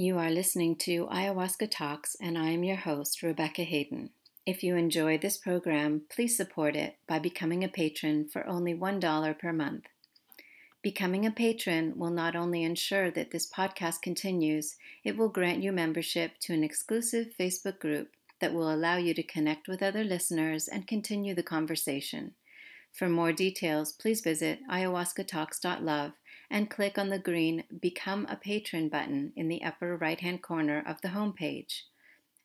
You are listening to Ayahuasca Talks, and I am your host, Rebecca Hayden. If you enjoy this program, please support it by becoming a patron for only $1 per month. Becoming a patron will not only ensure that this podcast continues, it will grant you membership to an exclusive Facebook group that will allow you to connect with other listeners and continue the conversation. For more details, please visit ayahuascatalks.love and click on the green Become a Patron button in the upper right hand corner of the homepage.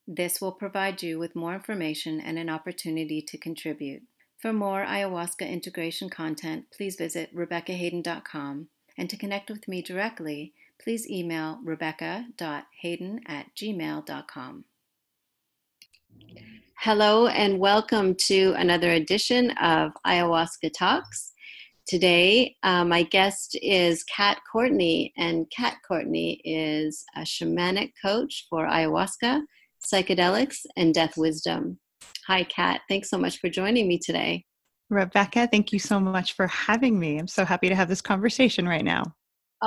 This will provide you with more information and an opportunity to contribute. For more ayahuasca integration content, please visit RebeccaHayden.com. And to connect with me directly, please email rebecca.hayden at gmail.com. Hello, and welcome to another edition of Ayahuasca Talks. Today, uh, my guest is Kat Courtney, and Kat Courtney is a shamanic coach for ayahuasca, psychedelics, and death wisdom. Hi, Kat. Thanks so much for joining me today. Rebecca, thank you so much for having me. I'm so happy to have this conversation right now.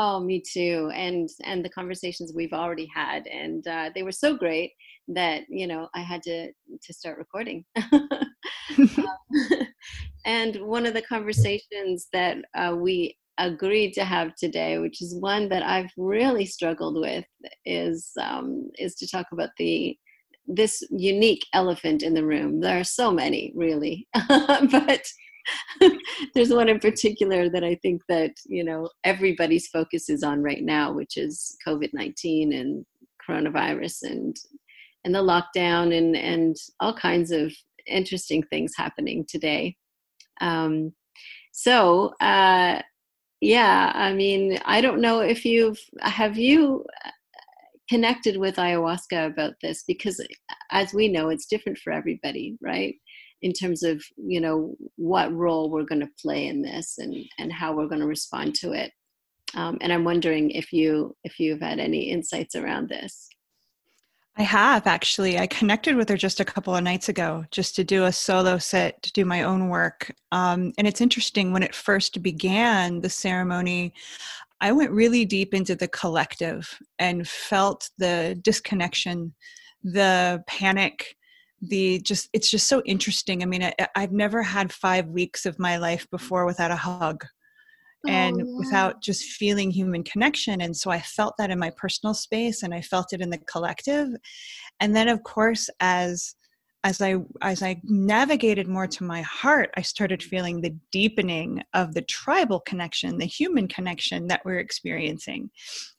Oh, me too. And and the conversations we've already had, and uh, they were so great that you know I had to to start recording. um, and one of the conversations that uh, we agreed to have today, which is one that I've really struggled with, is um, is to talk about the this unique elephant in the room. There are so many, really, but there's one in particular that I think that you know everybody's focus is on right now, which is COVID nineteen and coronavirus and and the lockdown and and all kinds of interesting things happening today. Um, so, uh, yeah, I mean, I don't know if you've have you uh, connected with ayahuasca about this because, as we know, it's different for everybody, right? In terms of you know what role we're going to play in this and and how we're going to respond to it. Um, and I'm wondering if you if you've had any insights around this. I have actually. I connected with her just a couple of nights ago just to do a solo set, to do my own work. Um, and it's interesting, when it first began the ceremony, I went really deep into the collective and felt the disconnection, the panic, the just, it's just so interesting. I mean, I, I've never had five weeks of my life before without a hug and oh, yeah. without just feeling human connection and so i felt that in my personal space and i felt it in the collective and then of course as as i as i navigated more to my heart i started feeling the deepening of the tribal connection the human connection that we're experiencing.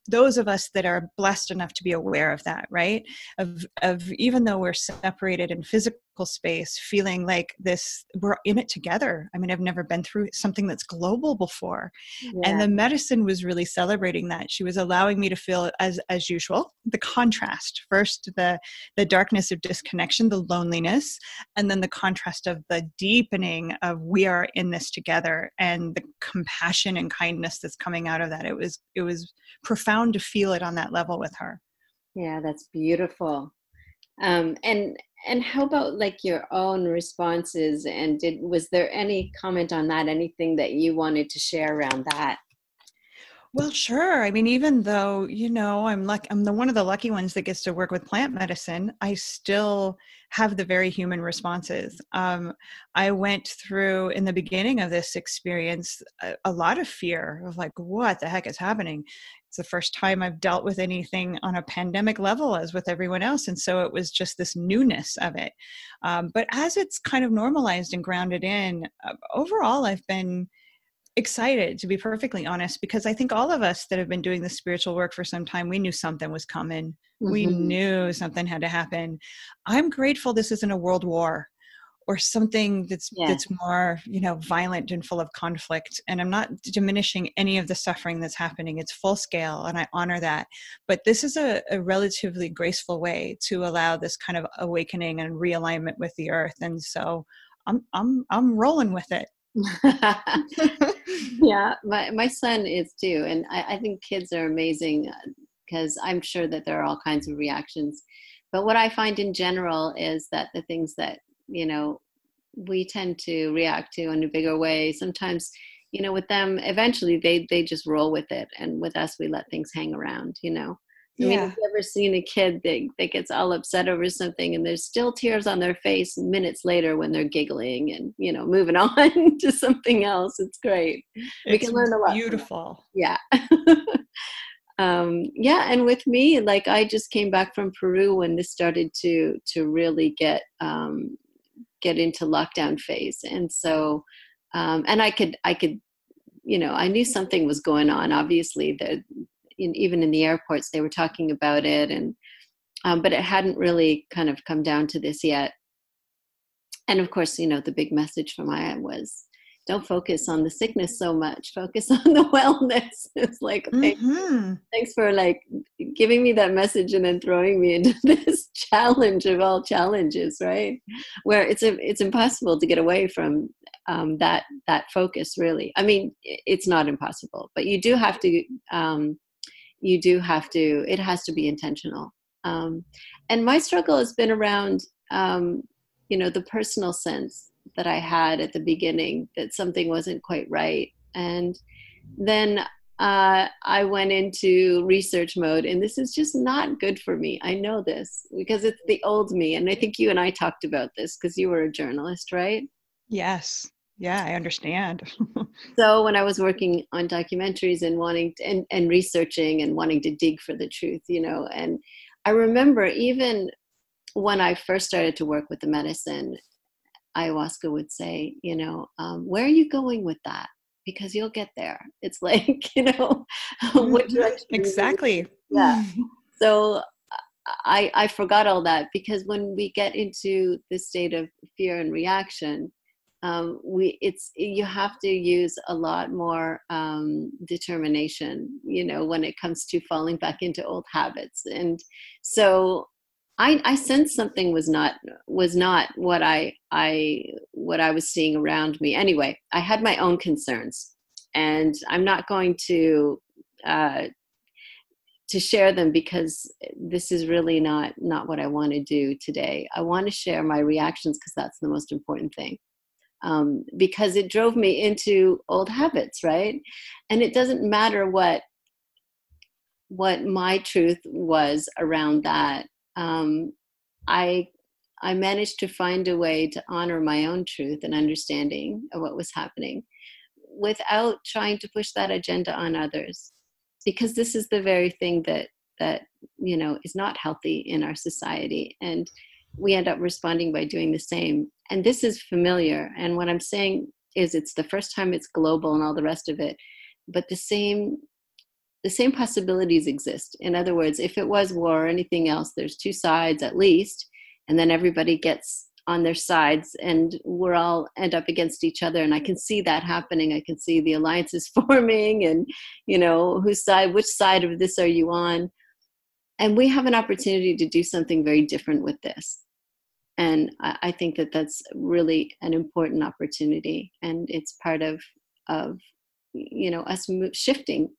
Those of us that are blessed enough to be aware of that right? Of of even though we're separated in physical space feeling like this we're in it together. I mean i've never been through something that's global before. Yeah. and the medicine was really celebrating that. She was allowing me to feel as as usual the contrast first the the darkness of disconnection the loneliness and then the contrast of the deepening of we are in this together and the compassion and kindness that's coming out of that. It was it was profound to feel it on that level with her. Yeah that's beautiful um, and and how about like your own responses? And did was there any comment on that? Anything that you wanted to share around that? Well sure. I mean even though you know i'm like i'm the one of the lucky ones that gets to work with plant medicine i still have the very human responses. Um, i went through in the beginning of this experience a, a lot of fear of like what the heck is happening it's the first time I've dealt with anything on a pandemic level as with everyone else. And so it was just this newness of it. Um, but as it's kind of normalized and grounded in, uh, overall, I've been excited to be perfectly honest because i think all of us that have been doing the spiritual work for some time we knew something was coming mm-hmm. we knew something had to happen i'm grateful this isn't a world war or something that's yeah. that's more you know violent and full of conflict and i'm not diminishing any of the suffering that's happening. It's full scale and i honor that. But this is a, a relatively graceful way to allow this kind of awakening and realignment with the earth and so i'm i'm i'm rolling with it. Yeah my, my son is too and I, I think kids are amazing because uh, i'm sure that there are all kinds of reactions. But what i find in general is that the things that you know we tend to react to in a bigger way sometimes you know with them eventually they they just roll with it and with us we let things hang around you know I mean, have you ever seen a kid that, that gets all upset over something and there's still tears on their face minutes later when they're giggling and, you know, moving on to something else? It's great. It's we can learn a lot. Beautiful. Yeah. um, yeah. And with me, like I just came back from Peru when this started to, to really get, um, get into lockdown phase. And so, um, and I could, I could, you know, I knew something was going on. Obviously, that even in the airports they were talking about it and um, but it hadn't really kind of come down to this yet and of course you know the big message from Aya was don't focus on the sickness so much. Focus on the wellness. It's like okay, mm-hmm. thanks for like giving me that message and then throwing me into this challenge of all challenges right? Where it's a, it's impossible to get away from um, that that focus really. I mean it's not impossible but you do have to um, you do have to it has to be intentional. Um, and my struggle has been around um, you know the personal sense that i had at the beginning that something wasn't quite right. And then uh, i went into research mode and this is just not good for me. I know this because it's the old me and i think you and i talked about this because you were a journalist right? Yes. Yeah i understand. So when i was working on documentaries and wanting to, and, and researching and wanting to dig for the truth you know and i remember even when i first started to work with the medicine ayahuasca would say you know um, where are you going with that? Because you'll get there. It's like you know what mm-hmm. direction exactly. Yeah. So I, I forgot all that because when we get into the state of fear and reaction, um, we it's you have to use a lot more um, determination you know when it comes to falling back into old habits. And so I, I sensed something was not was not what I I what I was seeing around me anyway I had my own concerns and I'm not going to uh, to share them because this is really not not what I want to do today. I want to share my reactions because that's the most important thing um, because it drove me into old habits, right? And it doesn't matter what what my truth was around that. Um, I I managed to find a way to honor my own truth and understanding of what was happening without trying to push that agenda on others because this is the very thing that that you know is not healthy in our society and we end up responding by doing the same. And this is familiar. And what I'm saying is it's the first time it's global and all the rest of it. But the same the same possibilities exist. In other words, if it was war or anything else, there's two sides at least, and then everybody gets on their sides and we're all end up against each other and i can see that happening. I can see the alliances forming and you know whose side which side of this are you on? And we have an opportunity to do something very different with this. And I, think that that's really an important opportunity and it's part of of you know us shifting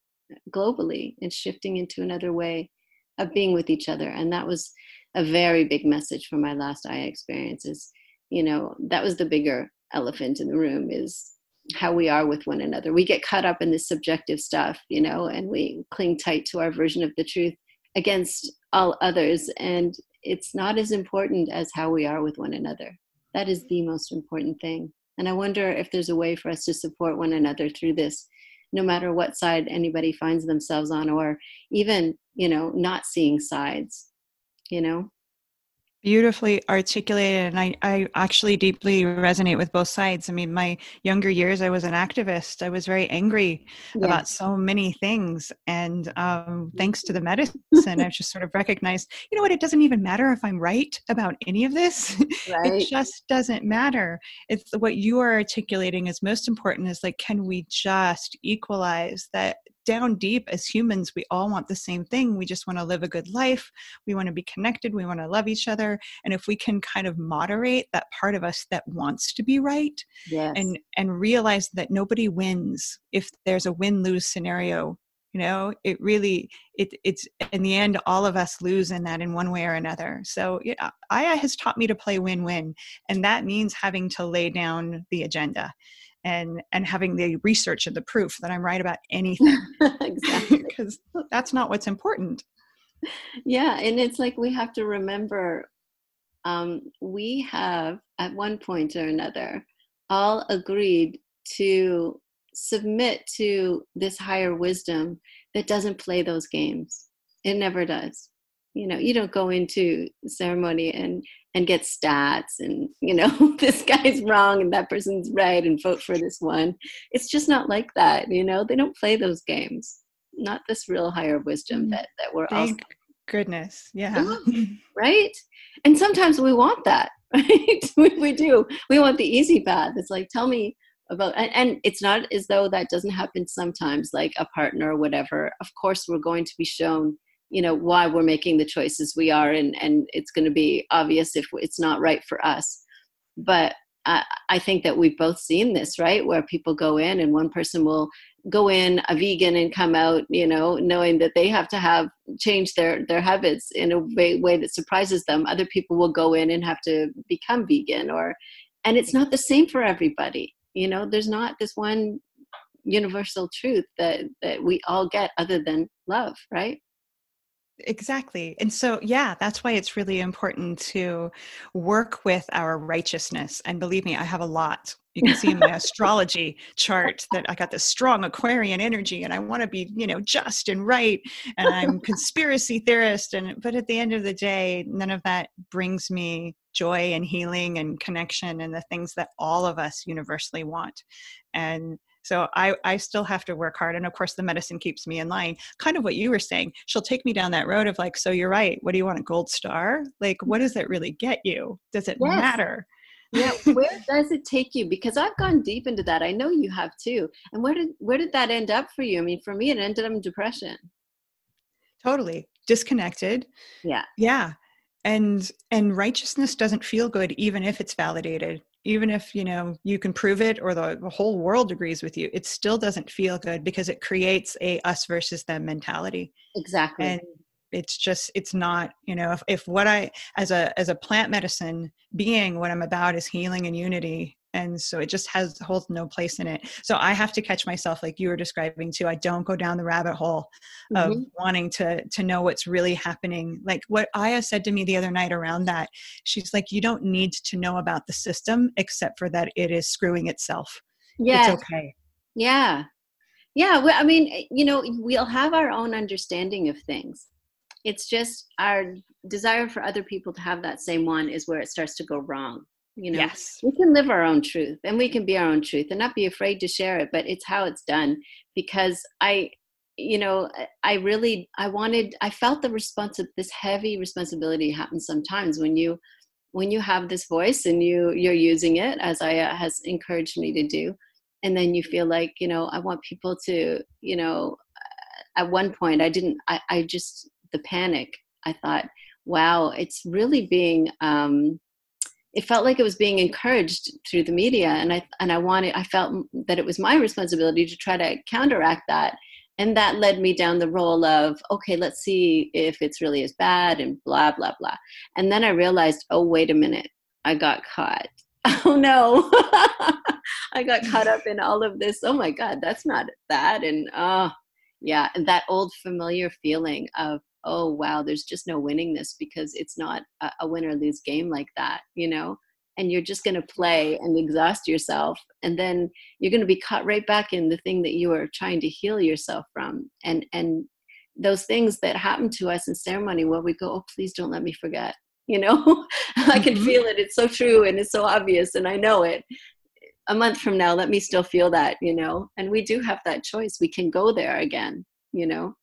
globally and shifting into another way of being with each other. And that was a very big message from my last aya experience is you know that was the bigger elephant in the room is how we are with one another. We get caught up in this subjective stuff you know and we cling tight to our version of the truth against all others. And it's not as important as how we are with one another. That is the most important thing. And i wonder if there's a way for us to support one another through this no matter what side anybody finds themselves on or even you know not seeing sides you know beautifully articulated and I, I actually deeply resonate with both sides. I mean my younger years i was an activist. I was very angry yeah. about so many things and um, thanks to the medicine i've just sort of recognized you know what it doesn't even matter if i'm right about any of this. Right. it just doesn't matter. It's what you are articulating is most important is like can we just equalize that down deep as humans, we all want the same thing. We just want to live a good life. We want to be connected. We want to love each other. And if we can kind of moderate that part of us that wants to be right yes. and, and realize that nobody wins if there's a win lose scenario you know it really it, it's in the end all of us lose in that in one way or another so yeah aya has taught me to play win-win and that means having to lay down the agenda and and having the research and the proof that i'm right about anything exactly because that's not what's important yeah, and it's like we have to remember um, we have at one point or another all agreed to submit to this higher wisdom that doesn't play those games. It never does. You know, you don't go into ceremony and and get stats and you know this guy's wrong and that person's right and vote for this one. It's just not like that. You know, they don't play those games. Not this real higher wisdom mm. that that we're all goodness yeah right and sometimes we want that right we, we, do we want the easy path it's like tell me about and, and, it's not as though that doesn't happen sometimes like a partner or whatever of course we're going to be shown you know why we're making the choices we are and and it's going to be obvious if it's not right for us. But I, I think that we've both seen this right? Where people go in and one person will go in a vegan and come out you know knowing that they have to have change their their habits in a way, way that surprises them. Other people will go in and have to become vegan or and it's not the same for everybody. You know there's not this one universal truth that that we all get other than love right Exactly. And so, yeah, that's why it's really important to work with our righteousness. And believe me, I have a lot. You can see in my astrology chart that I got this strong Aquarian energy and I want to be, you know, just and right. And I'm conspiracy theorist. And, but at the end of the day, none of that brings me joy and healing and connection and the things that all of us universally want. And so I, I still have to work hard. And of course, the medicine keeps me in line. Kind of what you were saying. She'll take me down that road of like, so you're right. What do you want? A gold star? Like, what does it really get you? Does it yes. matter? yeah where does it take you because i've gone deep into that i know you have too and where did where did that end up for you i mean for me it ended up in depression totally disconnected yeah yeah and and righteousness doesn't feel good even if it's validated even if you know you can prove it or the, the, whole world agrees with you it still doesn't feel good because it creates a us versus them mentality. Exactly. And it's just it's not you know if, if what i as a as a plant medicine being what i'm about is healing and unity and so it just has holds no place in it. So i have to catch myself like you were describing too i don't go down the rabbit hole of mm-hmm. wanting to to know what's really happening. Like what aya said to me the other night around that she's like you don't need to know about the system except for that it is screwing itself. Yeah it's okay. Yeah. Yeah well, i mean eh, you know we'll have our own understanding of things. It's just our desire for other people to have that same one is where it starts to go wrong you know yes. we can live our own truth and we can be our own truth and not be afraid to share it but it's how it's done because i you know i really i wanted i felt the response this heavy responsibility happens sometimes when you when you have this voice and you you're using it as i uh, has encouraged me to do and then you feel like you know i want people to you know at one point i didn't i, I just the panic i thought wow it's really being um it felt like it was being encouraged through the media and i and i wanted i felt that it was my responsibility to try to counteract that and that led me down the role of okay let's see if it's really as bad and blah blah blah. And then i realized oh wait a minute i got caught. Oh no. I got caught up in all of this. Oh my god that's not that and oh yeah and that old familiar feeling of oh wow there's just no winning this because it's not a, a win or lose game like that you know? And you're just going to play and exhaust yourself and then you're going to be caught right back in the thing that you are trying to heal yourself from. And and those things that happen to us in ceremony where we go oh please don't let me forget you know? I can mm-hmm. feel it it's so true and it's so obvious and i know it. A month from now let me still feel that you know? And we do have that choice we can go there again you know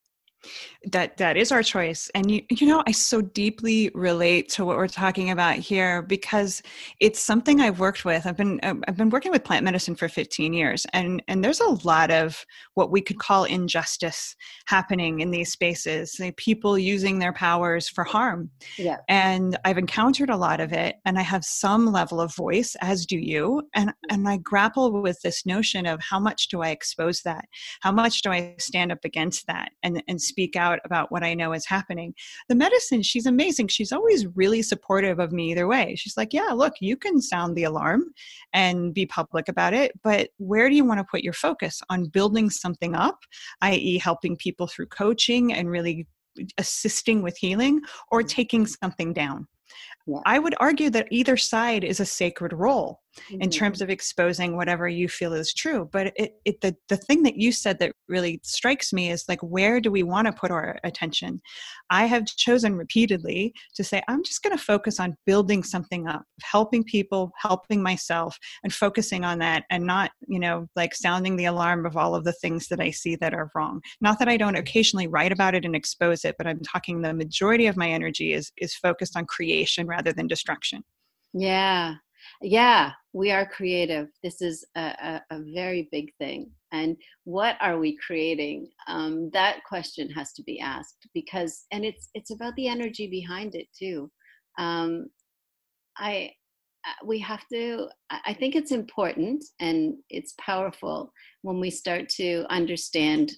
that that is our choice. And you you know i so deeply relate to what we're talking about here because it's something i've worked with. I've been um, i've been working with plant medicine for 15 years and and there's a lot of what we could call injustice happening in these spaces like people using their powers for harm. Yeah. And i've encountered a lot of it and i have some level of voice as do you and and i grapple with this notion of how much do i expose that? How much do i stand up against that? And and speak out about what I know is happening. The medicine, she's amazing. She's always really supportive of me either way. She's like, yeah, look, you can sound the alarm and be public about it, but where do you want to put your focus on building something up, i.e., helping people through coaching and really assisting with healing or mm-hmm. taking something down yeah. I would argue that either side is a sacred role mm-hmm. in terms of exposing whatever you feel is true. But it, it the, the thing that you said that really strikes me is like, where do we want to put our attention? I have chosen repeatedly to say, I'm just going to focus on building something up, helping people, helping myself, and focusing on that and not, you know, like sounding the alarm of all of the things that I see that are wrong. Not that I don't occasionally write about it and expose it, but I'm talking the majority of my energy is is focused on creation rather than destruction. Yeah. Yeah, we are creative. This is a, a, a very big thing. And what are we creating? Um, that question has to be asked because, and it's it's about the energy behind it too. Um, I uh, we have to. I think it's important and it's powerful when we start to understand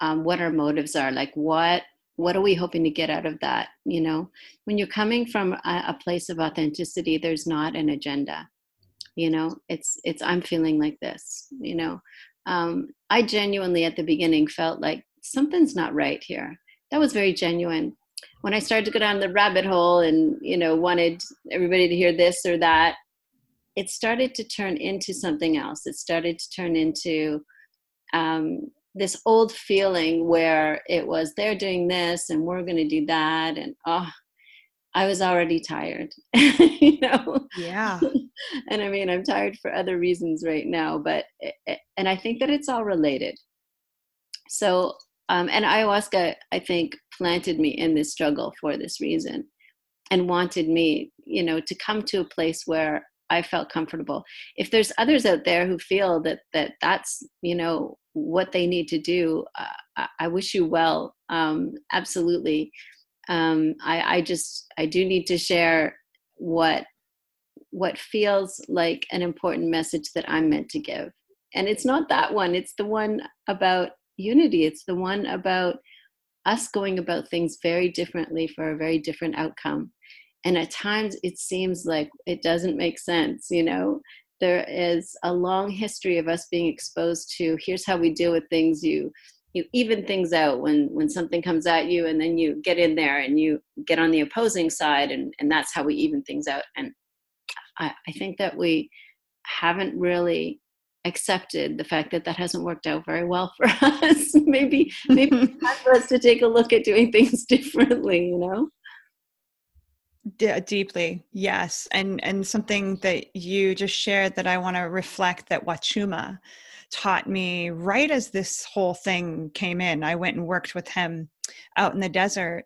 um, what our motives are. Like what what are we hoping to get out of that you know? When you're coming from a, a, place of authenticity there's not an agenda you know? It's it's i'm feeling like this you know? Um, i genuinely at the beginning felt like something's not right here. That was very genuine. When i started to go down the rabbit hole and you know wanted everybody to hear this or that it started to turn into something else. It started to turn into um, this old feeling where it was they're doing this and we're going to do that and oh i was already tired you know? Yeah. And i mean i'm tired for other reasons right now but eh, eh, and i think that it's all related. So um, and ayahuasca i think planted me in this struggle for this reason and wanted me you know to come to a place where I felt comfortable. If there's others out there who feel that that that's you know what they need to do, uh, I wish you well. Um, absolutely. Um, I, I just I do need to share what what feels like an important message that I'm meant to give, and it's not that one. It's the one about unity. It's the one about us going about things very differently for a very different outcome and at times it seems like it doesn't make sense you know there is a long history of us being exposed to here's how we deal with things. You you even things out when when something comes at you and then you get in there and you get on the opposing side and and that's how we even things out. And i, I think that we haven't really accepted the fact that that hasn't worked out very well for us. Maybe maybe it's time for us to take a look at doing things differently you know D- deeply yes and and something that you just shared that i want to reflect that wachuma taught me right as this whole thing came in. I went and worked with him out in the desert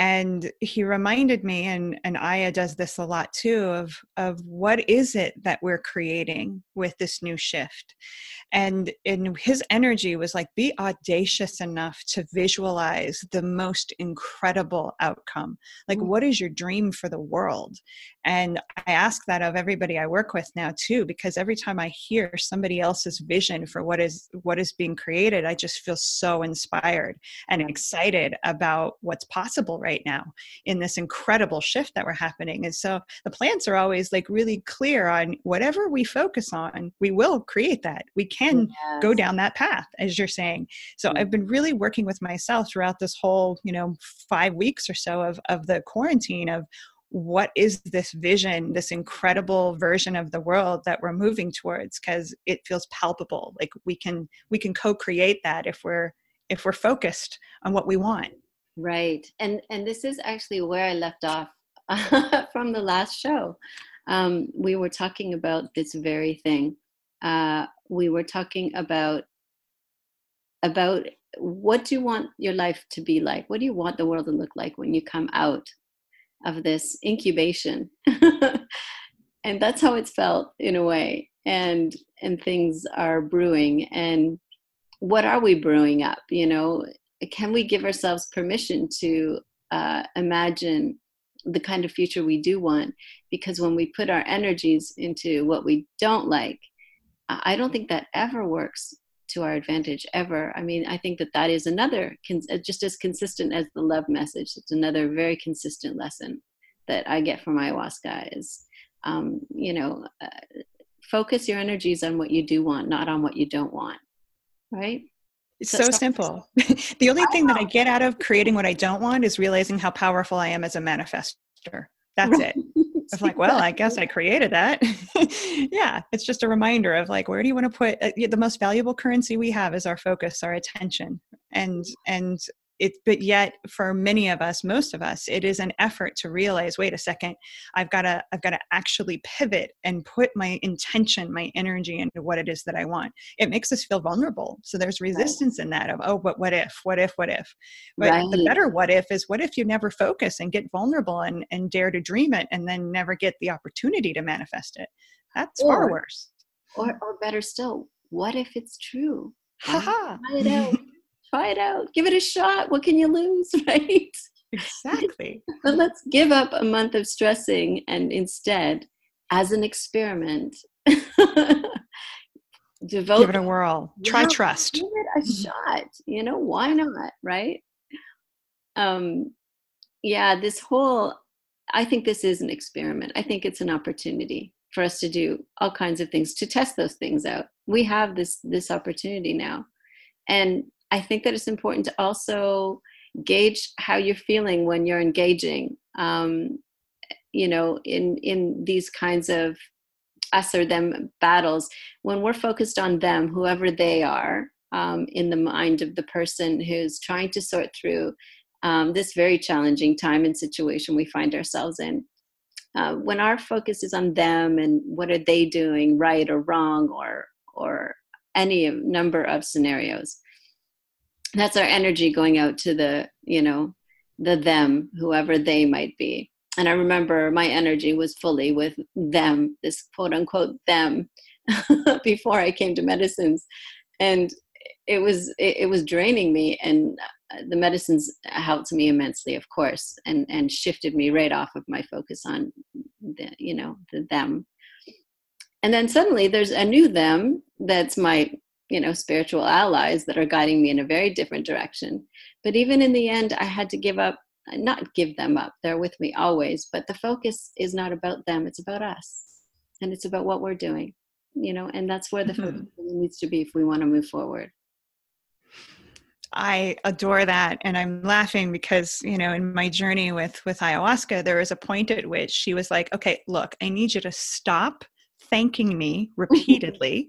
and he reminded me and and aya does this a lot too of of what is it that we're creating with this new shift? And and his energy was like be audacious enough to visualize the most incredible outcome. Like mm-hmm. what is your dream for the world? And i ask that of everybody i work with now too because every time i hear somebody else's vision for what is what is being created i just feel so inspired and excited about what's possible right now in this incredible shift that we're happening. And so the plants are always like really clear on whatever we focus on we will create that. We can yes. go down that path as you're saying. So mm-hmm. i've been really working with myself throughout this whole you know five weeks or so of of the quarantine of what is this vision this incredible version of the world that we're moving towards? Because it feels palpable. Like we can we can co-create that if we're if we're focused on what we want right. And and this is actually where i left off from the last show. Um, we were talking about this very thing. Uh, we were talking about about what do you want your life to be like? What do you want the world to look like when you come out of this incubation? And that's how it's felt in a way. And and things are brewing. And what are we brewing up you know can we give ourselves permission to uh, imagine the kind of future we do want because when we put our energies into what we don't like i don't think that ever works to our advantage ever. I mean, I think that that is another, uh, just as consistent as the love message. It's another very consistent lesson that I get from ayahuasca is, um, you know, uh, focus your energies on what you do want, not on what you don't want. Right? It's so, simple. the only thing that I get out of creating what I don't want is realizing how powerful I am as a manifester. That's right. it. It's like, well, I guess I created that. yeah, it's just a reminder of like, where do you want to put uh, the most valuable currency we have is our focus, our attention, and and it but yet for many of us most of us it is an effort to realize wait a second i've got to i've got to actually pivot and put my intention my energy into what it is that i want. It makes us feel vulnerable. So there's resistance right. in that of oh but what if? What if? What if? But right. the better what if is what if you never focus and get vulnerable and and dare to dream it and then never get the opportunity to manifest it? That's or, far worse. or or better still what if it's true? Ha out try it out, give it a shot. What can you lose, right? Exactly. but let's give up a month of stressing and instead, as an experiment, devote give it a whirl. Try trust. Give it a mm-hmm. shot. You know, why not? Right? Um, yeah, this whole I think this is an experiment. I think it's an opportunity for us to do all kinds of things to test those things out. We have this this opportunity now. And I think that it's important to also gauge how you're feeling when you're engaging. Um, you know, in in these kinds of us or them battles, when we're focused on them, whoever they are, um, in the mind of the person who's trying to sort through um, this very challenging time and situation we find ourselves in. Uh, when our focus is on them and what are they doing right or wrong or or any number of scenarios that's our energy going out to the you know the them whoever they might be. And i remember my energy was fully with them this quote unquote them before i came to medicines. And it was it, it, was draining me and uh, the medicines helped me immensely of course and and shifted me right off of my focus on the you know the them. And then suddenly there's a new them that's my you know spiritual allies that are guiding me in a very different direction. But even in the end i had to give up not give them up they're with me always but the focus is not about them it's about us. And it's about what we're doing you know and that's where the mm-hmm. focus needs to be if we want to move forward. I adore that and I'm laughing because you know in my journey with with ayahuasca there was a point at which she was like okay look I need you to stop thanking me repeatedly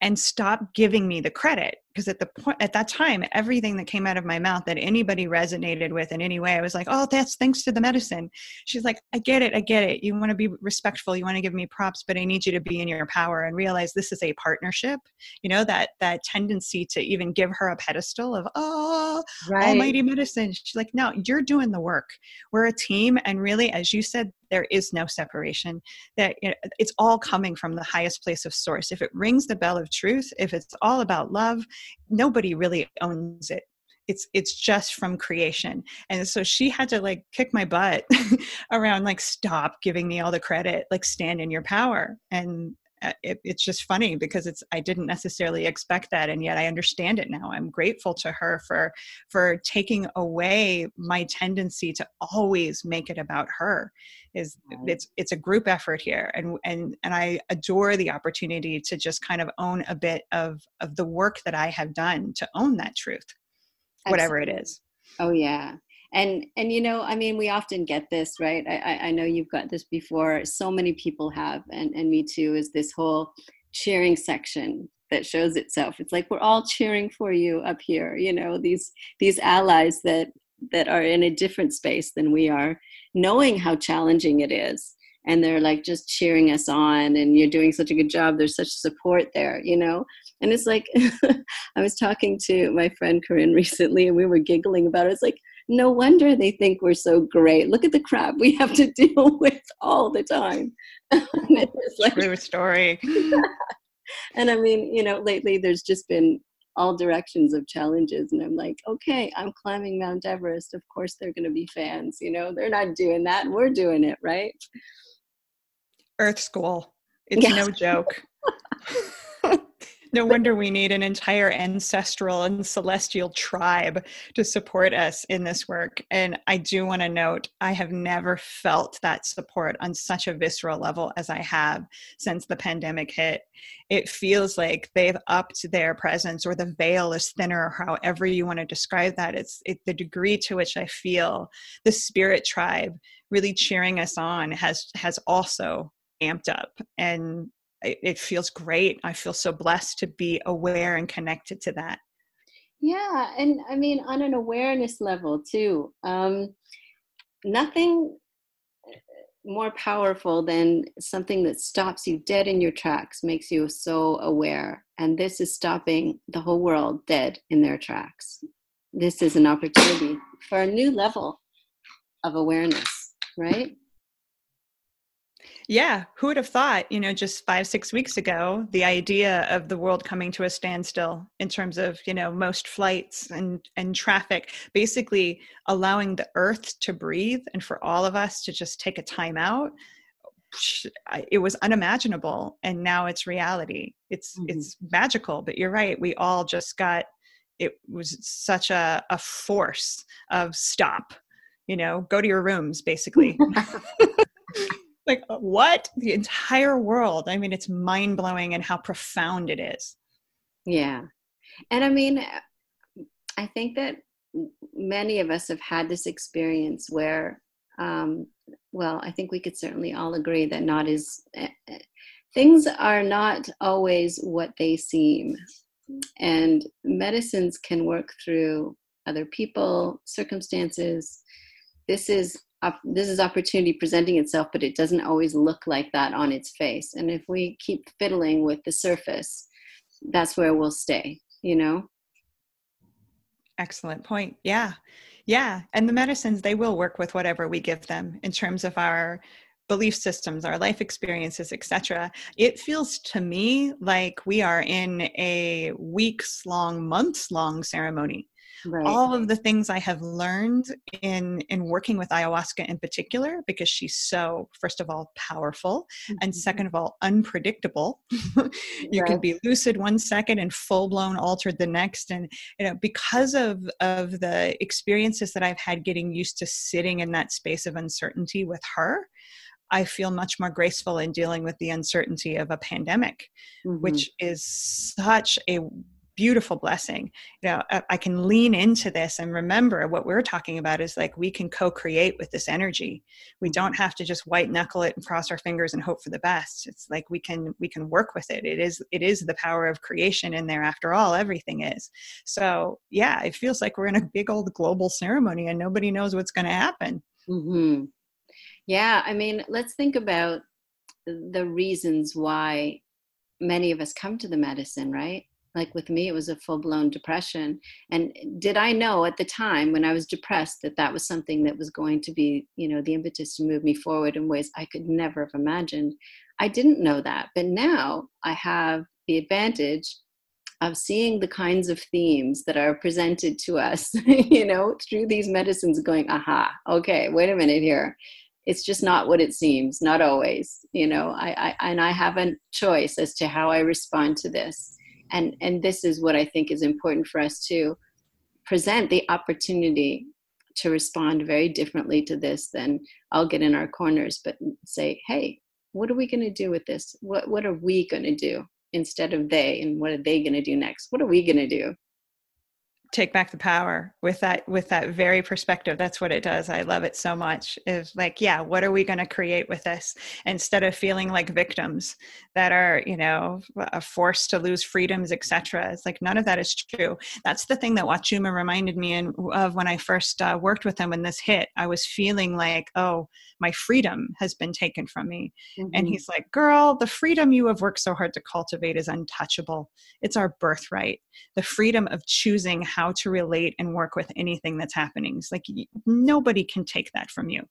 and stop giving me the credit because at the point at that time everything that came out of my mouth that anybody resonated with in any way i was like oh that's thanks to the medicine. She's like i get it i get it. You want to be respectful you want to give me props but i need you to be in your power and realize this is a partnership. You know that that tendency to even give her a pedestal of oh right. almighty medicine. She's like no you're doing the work. We're a team and really as you said there is no separation. That you know, it's all coming from the highest place of source. If it rings the bell of truth if it's all about love nobody really owns it. It's it's just from creation. And so she had to like kick my butt around like stop giving me all the credit. Like stand in your power. And Uh, it, it's just funny because it's i didn't necessarily expect that and yet i understand it now. I'm grateful to her for for taking away my tendency to always make it about her. Is it's it's a group effort here and and and i adore the opportunity to just kind of own a bit of of the work that i have done to own that truth whatever Absolutely. it is. Oh yeah and and you know i mean we often get this right? I, I know you've got this before. So many people have and and me too is this whole cheering section that shows itself. It's like we're all cheering for you up here you know these these allies that that are in a different space than we are knowing how challenging it is. And they're like just cheering us on and you're doing such a good job. There's such support there you know? And it's like i was talking to my friend corinne recently and we were giggling about it. It's like no wonder they think we're so great. Look at the crap we have to deal with all the time. it's like, True story. and I mean, you know, lately there's just been all directions of challenges and i'm like okay i'm climbing mount everest. Of course they're going to be fans you know? They're not doing that. We're doing it right? Earth school. It's no joke no wonder we need an entire ancestral and celestial tribe to support us in this work. And I do want to note, I have never felt that support on such a visceral level as I have since the pandemic hit. It feels like they've upped their presence, or the veil is thinner, however you want to describe that. It's it, the degree to which I feel the spirit tribe really cheering us on has has also amped up and it, feels great. I feel so blessed to be aware and connected to that. Yeah, and I mean on an awareness level too. Um, nothing more powerful than something that stops you dead in your tracks, makes you so aware. And this is stopping the whole world dead in their tracks. This is an opportunity for a new level of awareness, right? Yeah, who would have thought, you know, just five, six weeks ago, the idea of the world coming to a standstill in terms of, you know, most flights and, and traffic, basically allowing the earth to breathe and for all of us to just take a time out. It was unimaginable and now it's reality. It's mm-hmm. it's magical, but you're right. We all just got it was such a, a force of stop, you know, go to your rooms basically. like uh, what? The entire world. I mean it's mind blowing and how profound it is. Yeah. And i mean i think that many of us have had this experience where um, well i think we could certainly all agree that not is uh, things are not always what they seem. And medicines can work through other people circumstances. This is this is opportunity presenting itself, but it doesn't always look like that on its face. And if we keep fiddling with the surface, that's where we'll stay, you know? Excellent point. Yeah. Yeah. And the medicines, they will work with whatever we give them in terms of our belief systems our life experiences etc it feels to me like we are in a weeks long months long ceremony right. all of the things I have learned in in working with ayahuasca in particular, because she's so first of all powerful, mm-hmm. and second of all unpredictable. you right. can be lucid one second and full blown altered the next, and you know because of of the experiences that I've had getting used to sitting in that space of uncertainty with her. I feel much more graceful in dealing with the uncertainty of a pandemic, mm-hmm. which is such a beautiful blessing. You know i can lean into this and remember what we're talking about is like we can co-create with this energy. We don't have to just white knuckle it and cross our fingers and hope for the best. It's like we can we can work with it. It is it is the power of creation in there after all everything is. So yeah it feels like we're in a big old global ceremony and nobody knows what's going to happen. Mm-hmm. yeah i mean let's think about the reasons why many of us come to the medicine right like with me it was a full-blown depression and did i know at the time when i was depressed that that was something that was going to be you know the impetus to move me forward in ways i could never have imagined? I didn't know that but now i have the advantage of seeing the kinds of themes that are presented to us you know through these medicines going aha okay wait a minute here. It's just not what it seems not always you know? I, I and i have a choice as to how i respond to this and and this is what i think is important for us to present the opportunity to respond very differently to this than i'll get in our corners but say hey what are we going to do with this? What what are we going to do instead of they and what are they going to do next? What are we going to do take back the power with that with that very perspective. That's what it does. I love it so much. Is like yeah what are we going to create with this? Instead of feeling like victims that are you know forced to lose freedoms etc it's like none of that is true. That's the thing that wachuma reminded me in, of when i first uh, worked with him when this hit. I was feeling like oh my freedom has been taken from me. Mm-hmm. and he's like girl the freedom you have worked so hard to cultivate is untouchable. It's our birthright. The freedom of choosing how how to relate and work with anything that's happening. It's like nobody can take that from you.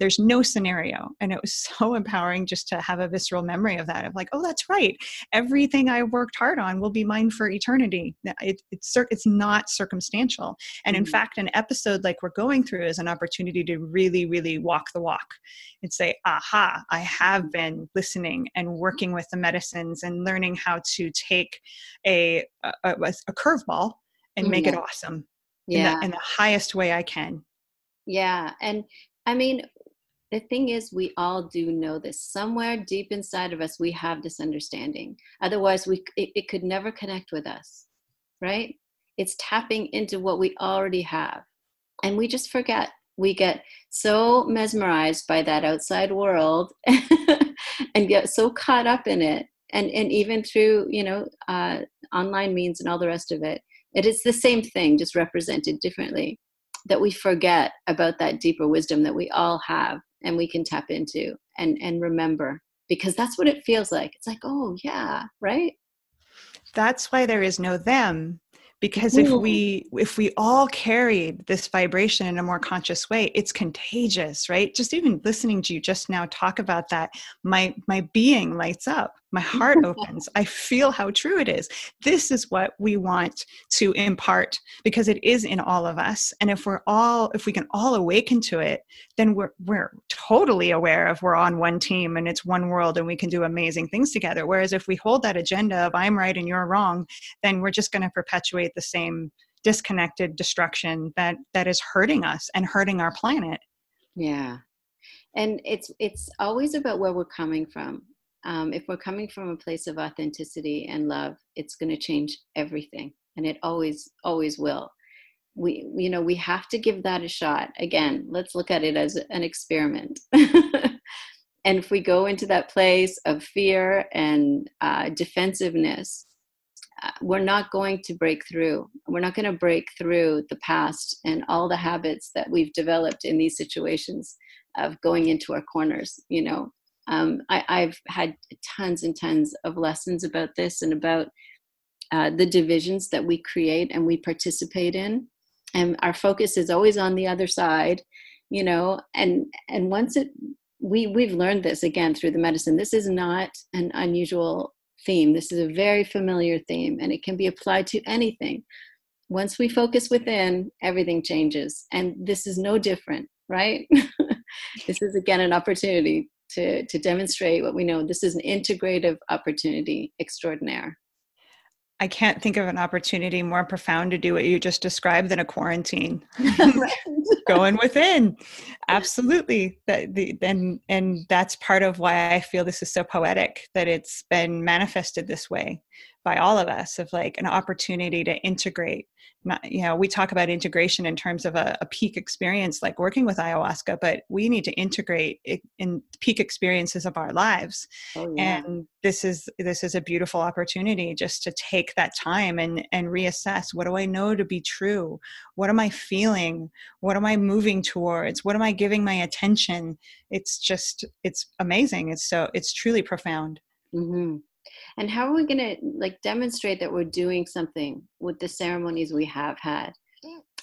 There's no scenario. And it was so empowering just to have a visceral memory of that of like, oh, that's right. Everything I worked hard on will be mine for eternity. It, it's, it's not circumstantial. And in mm-hmm. fact, an episode like we're going through is an opportunity to really, really walk the walk and say, aha, I have been listening and working with the medicines and learning how to take a, a, a curveball and make yeah. it awesome yeah. in, the, in the highest way I can. Yeah. And I mean, the thing is, we all do know this. Somewhere deep inside of us, we have this understanding. Otherwise, we it, it could never connect with us, right? It's tapping into what we already have. And we just forget. We get so mesmerized by that outside world and get so caught up in it. And, and even through, you know, uh, online means and all the rest of it, it is the same thing, just represented differently. That we forget about that deeper wisdom that we all have and we can tap into and, and remember because that's what it feels like. It's like, oh, yeah, right? That's why there is no them because if we if we all carried this vibration in a more conscious way it's contagious right just even listening to you just now talk about that my my being lights up my heart opens. I feel how true it is. This is what we want to impart because it is in all of us. And if we're all if we can all awaken to it then we're we're totally aware of we're on one team and it's one world and we can do amazing things together. Whereas if we hold that agenda of i'm right and you're wrong then we're just going to perpetuate the same disconnected destruction that that is hurting us and hurting our planet. Yeah. And it's it's always about where we're coming from um, if we're coming from a place of authenticity and love it's going to change everything and it always always will. We you know we have to give that a shot. Again let's look at it as an experiment. And if we go into that place of fear and uh, defensiveness uh, we're not going to break through. We're not going to break through the past and all the habits that we've developed in these situations of going into our corners you know um, I, have had tons and tons of lessons about this and about uh, the divisions that we create and we participate in. And our focus is always on the other side you know and and once it we we've learned this again through the medicine. This is not an unusual theme. This is a very familiar theme and it can be applied to anything. Once we focus within everything changes and this is no different right? This is again an opportunity to, to demonstrate what we know. This is an integrative opportunity extraordinaire. I can't think of an opportunity more profound to do what you just described than a quarantine. Going within, absolutely. That the and and that's part of why I feel this is so poetic that it's been manifested this way by all of us of like an opportunity to integrate you know we talk about integration in terms of a, a, peak experience like working with ayahuasca but we need to integrate in peak experiences of our lives. Oh, yeah. and this is this is a beautiful opportunity just to take that time and and reassess what do i know to be true? What am i feeling? What am i moving towards? What am i giving my attention? It's just it's amazing. It's so it's truly profound. Mm-hmm and how are we going to like demonstrate that we're doing something with the ceremonies we have had?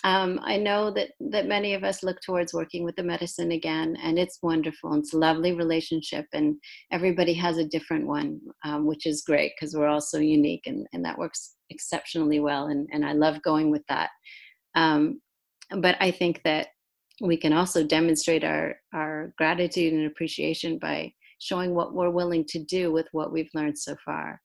Um, i know that that many of us look towards working with the medicine again and it's wonderful and it's a lovely relationship and everybody has a different one um, which is great because we're all so unique and, and that works exceptionally well and, and i love going with that. Um, but i think that we can also demonstrate our our gratitude and appreciation by showing what we're willing to do with what we've learned so far.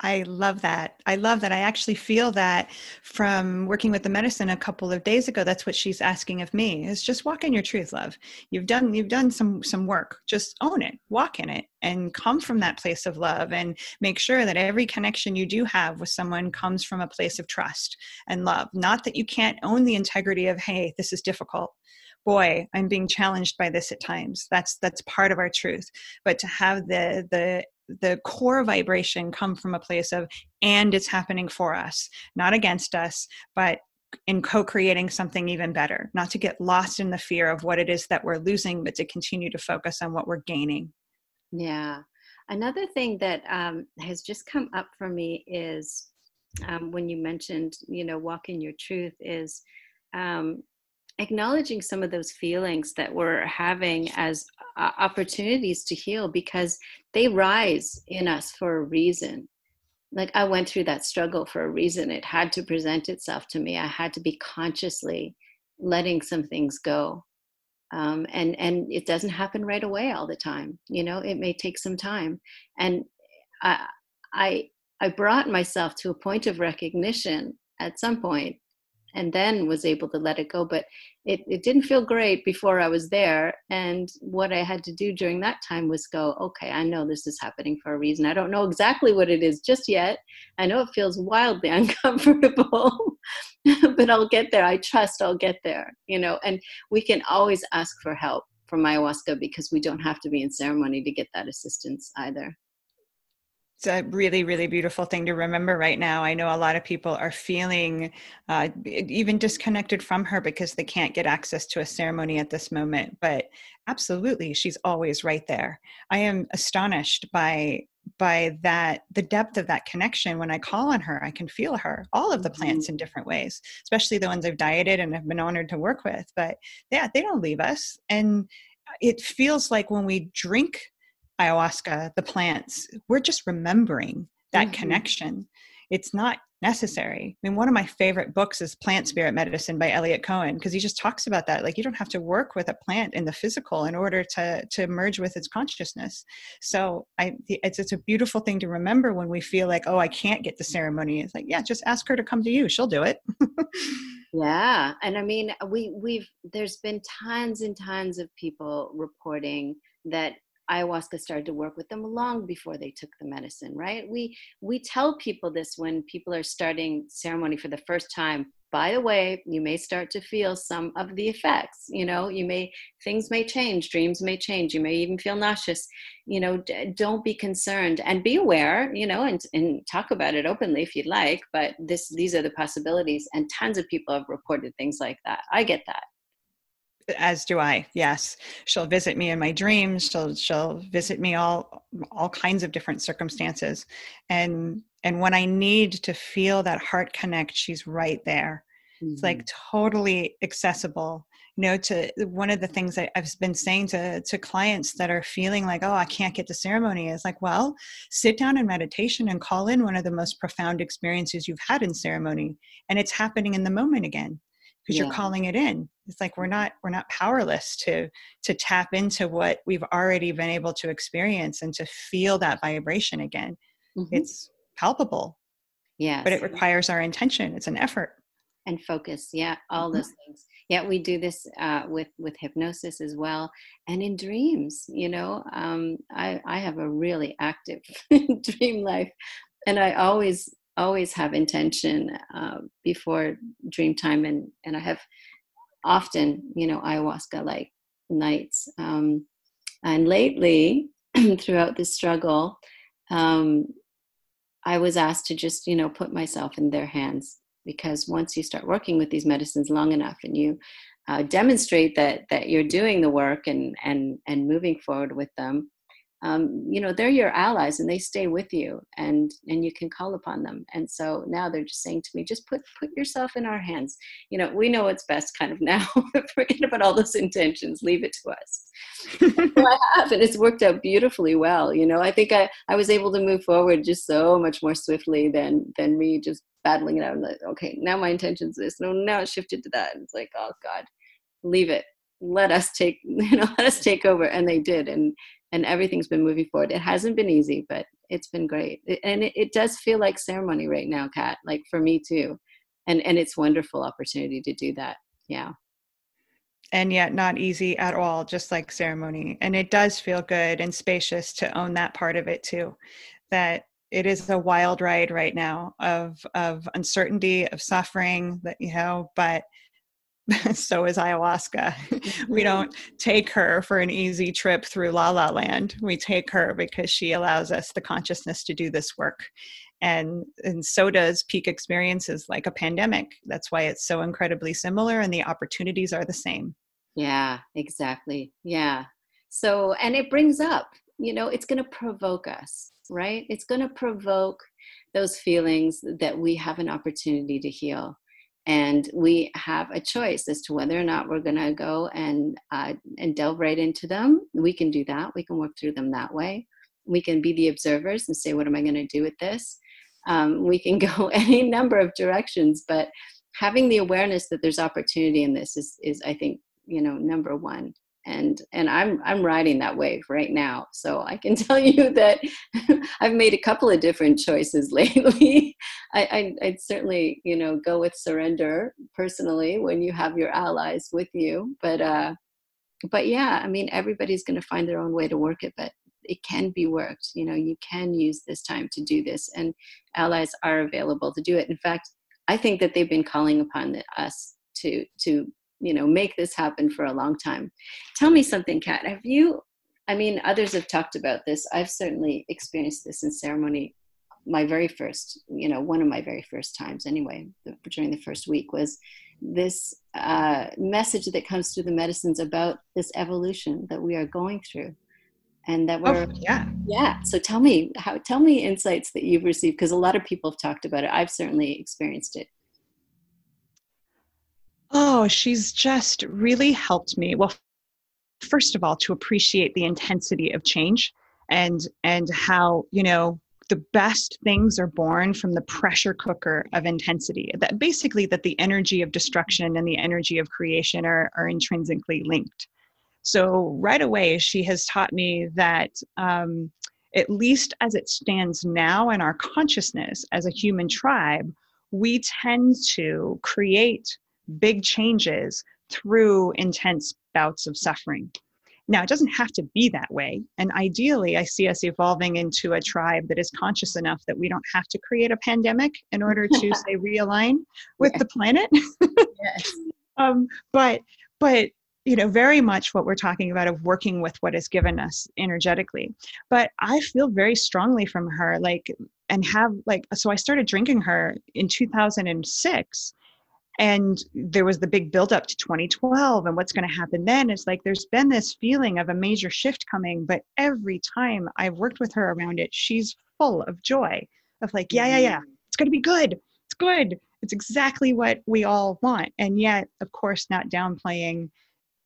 I love that. I love that. I actually feel that from working with the medicine a couple of days ago. That's what she's asking of me is just walk in your truth, love. You've done you've done some some work. Just own it, walk in it, and come from that place of love and make sure that every connection you do have with someone comes from a place of trust and love. Not that you can't own the integrity of, hey, this is difficult boy i'm being challenged by this at times. That's that's part of our truth. But to have the the the core vibration come from a place of and it's happening for us not against us but in co-creating something even better. Not to get lost in the fear of what it is that we're losing but to continue to focus on what we're gaining. Yeah. Another thing that um, has just come up for me is um, when you mentioned, you know, walk in your truth is um, acknowledging some of those feelings that we're having as uh, opportunities to heal because they rise in us for a reason. Like I went through that struggle for a reason. It had to present itself to me. I had to be consciously letting some things go. Um, and and it doesn't happen right away all the time. You know, it may take some time. And I I I brought myself to a point of recognition at some point and then was able to let it go. But it, it didn't feel great before I was there. And what I had to do during that time was go, okay, I know this is happening for a reason. I don't know exactly what it is just yet. I know it feels wildly uncomfortable, but I'll get there. I trust I'll get there, you know, and we can always ask for help from ayahuasca because we don't have to be in ceremony to get that assistance either a really really beautiful thing to remember right now. I know a lot of people are feeling uh, even disconnected from her because they can't get access to a ceremony at this moment but absolutely she's always right there. I am astonished by by that the depth of that connection. When i call on her i can feel her all of the mm-hmm. plants in different ways especially the ones i've dieted and have been honored to work with but yeah they don't leave us and it feels like when we drink ayahuasca, the plants, we're just remembering that mm-hmm. connection. It's not necessary. I mean, one of my favorite books is Plant Spirit Medicine by Eliot Cowan because he just talks about that. Like, you don't have to work with a plant in the physical in order to to merge with its consciousness. So, I it's it's a beautiful thing to remember when we feel like, oh, I can't get the ceremony. It's like, yeah, just ask her to come to you. She'll do it. yeah, and I mean, we we've there's been tons and tons of people reporting that ayahuasca started to work with them long before they took the medicine right? We we tell people this when people are starting ceremony for the first time by the way you may start to feel some of the effects you know you may things may change dreams may change you may even feel nauseous. You know d- don't be concerned and be aware you know and, and talk about it openly if you'd like but this these are the possibilities and tons of people have reported things like that. I get that as do I. Yes, she'll visit me in my dreams. She'll she'll visit me all all kinds of different circumstances, and and when I need to feel that heart connect, she's right there. Mm-hmm. It's like mm-hmm. totally accessible. You know, to one of the things that I've been saying to to clients that are feeling like, oh, I can't get to ceremony, is like, well, sit down in meditation and call in one of the most profound experiences you've had in ceremony, and it's happening in the moment again because yeah. you're calling it in. It's like we're not we're not powerless to to tap into what we've already been able to experience and to feel that vibration again. Mm-hmm. it's palpable yeah but it requires our intention. It's an effort. And focus. Yeah all mm-hmm. those things. Yeah we do this uh, with with hypnosis as well and in dreams you know? Um, i i have a really active dream life and i always always have intention uh, before dream time and and i have often you know ayahuasca like nights um, and lately throughout this struggle um, i was asked to just you know put myself in their hands because once you start working with these medicines long enough and you uh, demonstrate that that you're doing the work and and and moving forward with them um, you know they're your allies and they stay with you and and you can call upon them. And so now they're just saying to me just put put yourself in our hands. You know we know what's best kind of now. Forget about all those intentions. Leave it to us. So i have and it's worked out beautifully well. You know i think i i was able to move forward just so much more swiftly than than me just battling it out. Like okay now my intention's this no now it's shifted to that. And it's like oh god leave it. Let us take you know let us take over. And they did. And and everything's been moving forward. It hasn't been easy, but it's been great. and it, it, does feel like ceremony right now, Kat, like for me too. And and it's wonderful opportunity to do that. Yeah. And yet not easy at all, just like ceremony. And it does feel good and spacious to own that part of it too. That it is a wild ride right now of of uncertainty, of suffering, that you know, but so is ayahuasca. we don't take her for an easy trip through La La Land. We take her because she allows us the consciousness to do this work. And, and so does peak experiences like a pandemic. That's why it's so incredibly similar and the opportunities are the same. Yeah, exactly. Yeah. So, and it brings up, you know, it's going to provoke us. right it's going to provoke those feelings that we have an opportunity to heal and we have a choice as to whether or not we're going to go and uh, and delve right into them. We can do that. We can work through them that way. We can be the observers and say what am i going to do with this? Um, we can go any number of directions but having the awareness that there's opportunity in this is is i think you know number one and and i'm i'm riding that wave right now. So i can tell you that i've made a couple of different choices lately. I, I would certainly you know go with surrender personally when you have your allies with you. But uh but yeah i mean everybody's going to find their own way to work it but it can be worked. You know you can use this time to do this and allies are available to do it. In fact i think that they've been calling upon us to to you know make this happen for a long time. Tell me something kat. Have you i mean others have talked about this. I've certainly experienced this in ceremony my very first you know one of my very first times anyway the, during the first week was this uh, message that comes through the medicines about this evolution that we are going through and that oh, we're oh, yeah. Yeah. So tell me how tell me insights that you've received because a lot of people have talked about it. I've certainly experienced it Oh, she's just really helped me. Well, first of all, to appreciate the intensity of change and and how, you know, the best things are born from the pressure cooker of intensity. That basically that the energy of destruction and the energy of creation are, are intrinsically linked. So right away, she has taught me that um, at least as it stands now in our consciousness as a human tribe, we tend to create big changes through intense bouts of suffering. Now, it doesn't have to be that way. And ideally, I see us evolving into a tribe that is conscious enough that we don't have to create a pandemic in order to, say, realign with yeah. the planet. yes. Um, but, but, you know, very much what we're talking about of working with what is given us energetically. But I feel very strongly from her, like, and have, like, so I started drinking her in 2006 and there was the big buildup to 2012 and what's going to happen then it's like there's been this feeling of a major shift coming but every time i've worked with her around it she's full of joy of like yeah yeah yeah mm-hmm. it's going to be good it's good it's exactly what we all want. And yet of course not downplaying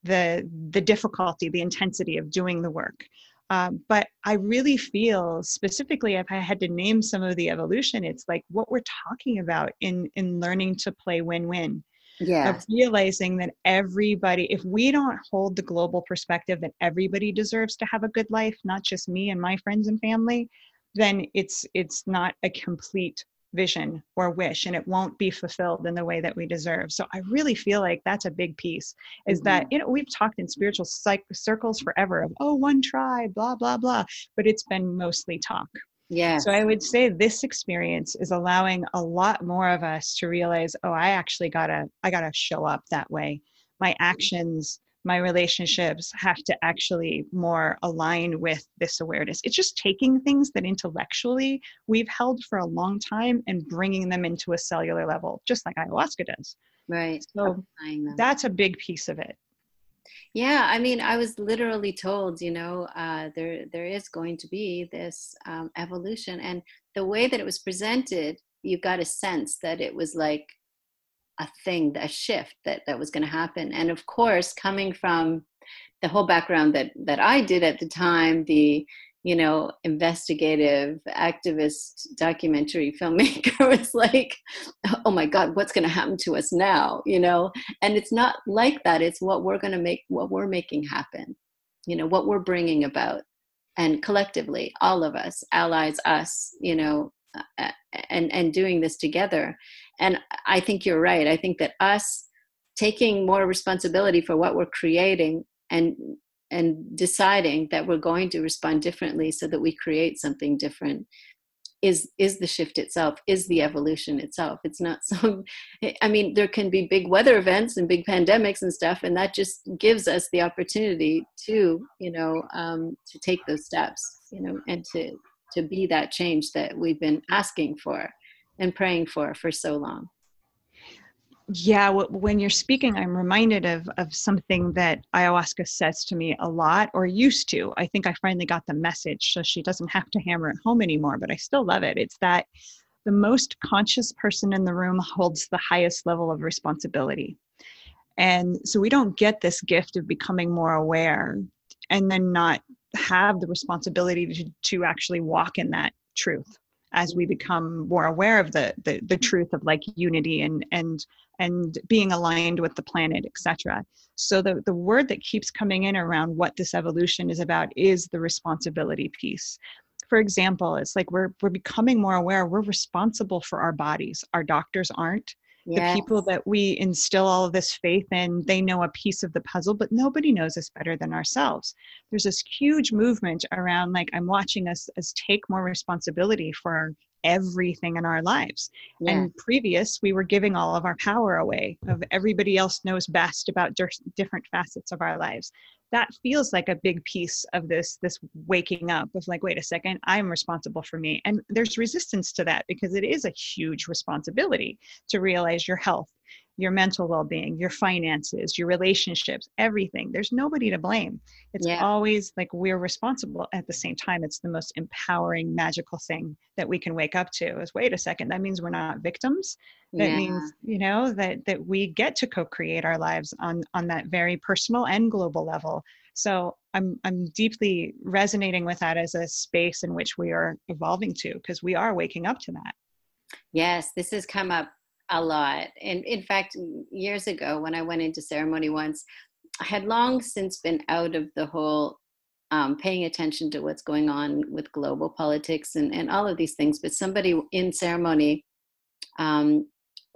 the the difficulty the intensity of doing the work um, but I really feel specifically, if I had to name some of the evolution, it's like what we're talking about in in learning to play win-win. Yeah. Of realizing that everybody, if we don't hold the global perspective that everybody deserves to have a good life, not just me and my friends and family, then it's it's not a complete vision or wish and it won't be fulfilled in the way that we deserve. So i really feel like that's a big piece is mm-hmm. that you know we've talked in spiritual psych- circles forever of oh one tribe blah blah blah but it's been mostly talk. Yeah so i would say this experience is allowing a lot more of us to realize oh i actually gotta i gotta show up that way. My actions my relationships have to actually more align with this awareness. It's just taking things that intellectually we've held for a long time and bringing them into a cellular level, just like ayahuasca does. Right. So that's a big piece of it. Yeah, I mean, I was literally told, you know, uh, there there is going to be this um, evolution, and the way that it was presented, you got a sense that it was like a thing, a shift that that was going to happen. And of course, coming from the whole background that that I did at the time, the you know investigative activist documentary filmmaker was like oh my god what's going to happen to us now? You know? And it's not like that. It's what we're going to make what we're making happen you know what we're bringing about. And collectively all of us allies us you know and and doing this together. And i think you're right. I think that us taking more responsibility for what we're creating and and deciding that we're going to respond differently so that we create something different is is the shift itself is the evolution itself. It's not some i mean there can be big weather events and big pandemics and stuff and that just gives us the opportunity to you know um, to take those steps you know and to to be that change that we've been asking for and praying for for so long. Yeah when you're speaking i'm reminded of of something that ayahuasca says to me a lot or used to. I think i finally got the message so she doesn't have to hammer it home anymore but i still love it. It's that the most conscious person in the room holds the highest level of responsibility. And so we don't get this gift of becoming more aware and then not have the responsibility to, to actually walk in that truth as we become more aware of the, the the, mm-hmm. truth of like unity and and and being aligned with the planet etc so the the word that keeps coming in around what this evolution is about is the responsibility piece. For example it's like we're we're becoming more aware we're responsible for our bodies. Our doctors aren't yes. the people that we instill all of this faith in they know a piece of the puzzle but nobody knows us better than ourselves there's this huge movement around like i'm watching us as take more responsibility for everything in our lives. Yeah. and previous we were giving all of our power away of everybody else knows best about different facets of our lives. That feels like a big piece of this this waking up of like wait a second i'm responsible for me. And there's resistance to that because it is a huge responsibility to realize your health your mental well-being your finances your relationships everything. There's nobody to blame. It's yeah. always like we're responsible at the same time. It's the most empowering magical thing that we can wake up to is wait a second that means we're not victims. That yeah. means you know that that we get to co-create our lives on on that very personal and global level. So i'm i'm deeply resonating with that as a space in which we are evolving to because we are waking up to that. Yes this has come up a lot. And in fact, years ago when I went into ceremony once, I had long since been out of the whole um, paying attention to what's going on with global politics and, and all of these things. But somebody in ceremony um,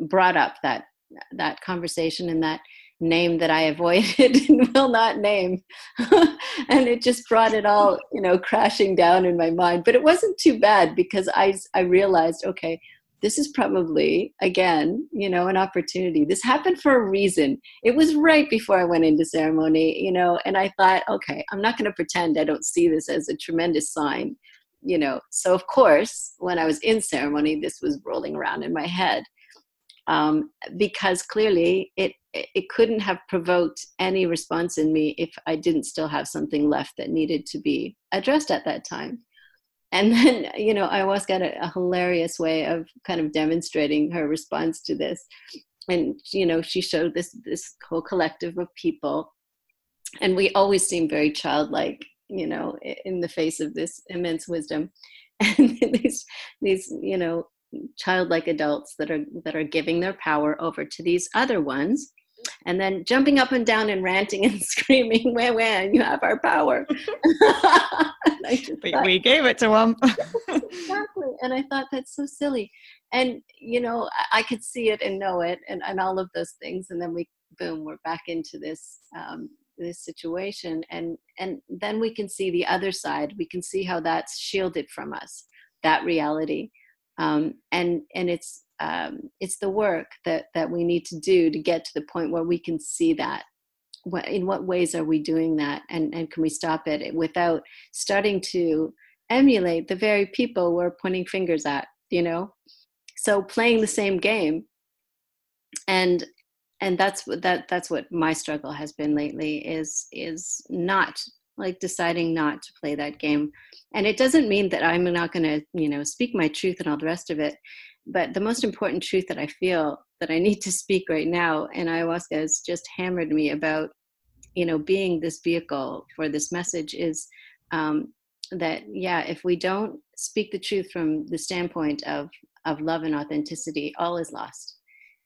brought up that that conversation and that name that I avoided and will not name. and it just brought it all, you know, crashing down in my mind. But it wasn't too bad because I I realized, okay, this is probably again you know an opportunity. This happened for a reason. It was right before i went into ceremony you know and i thought okay i'm not going to pretend i don't see this as a tremendous sign. You know so of course when i was in ceremony this was rolling around in my head um, because clearly it it couldn't have provoked any response in me if i didn't still have something left that needed to be addressed at that time and then you know i was got a, a, hilarious way of kind of demonstrating her response to this. And you know she showed this this whole collective of people. And we always seem very childlike you know in the face of this immense wisdom. And these these you know childlike adults that are that are giving their power over to these other ones. And then jumping up and down and ranting and screaming, "When, when you have our power!" we, thought, we gave it to them. exactly, and I thought that's so silly. And you know, I, I, could see it and know it, and, and all of those things. And then we, boom, we're back into this um, this situation, and and then we can see the other side. We can see how that's shielded from us, that reality, um, and and it's um, it's the work that that we need to do to get to the point where we can see that in what ways are we doing that? And, and can we stop it without starting to emulate the very people we're pointing fingers at you know? So playing the same game. And and that's what that that's what my struggle has been lately is is not like deciding not to play that game. And it doesn't mean that i'm not going to you know speak my truth and all the rest of it but the most important truth that I feel that I need to speak right now, and ayahuasca has just hammered me about, you know, being this vehicle for this message is um, that yeah, if we don't speak the truth from the standpoint of of love and authenticity, all is lost.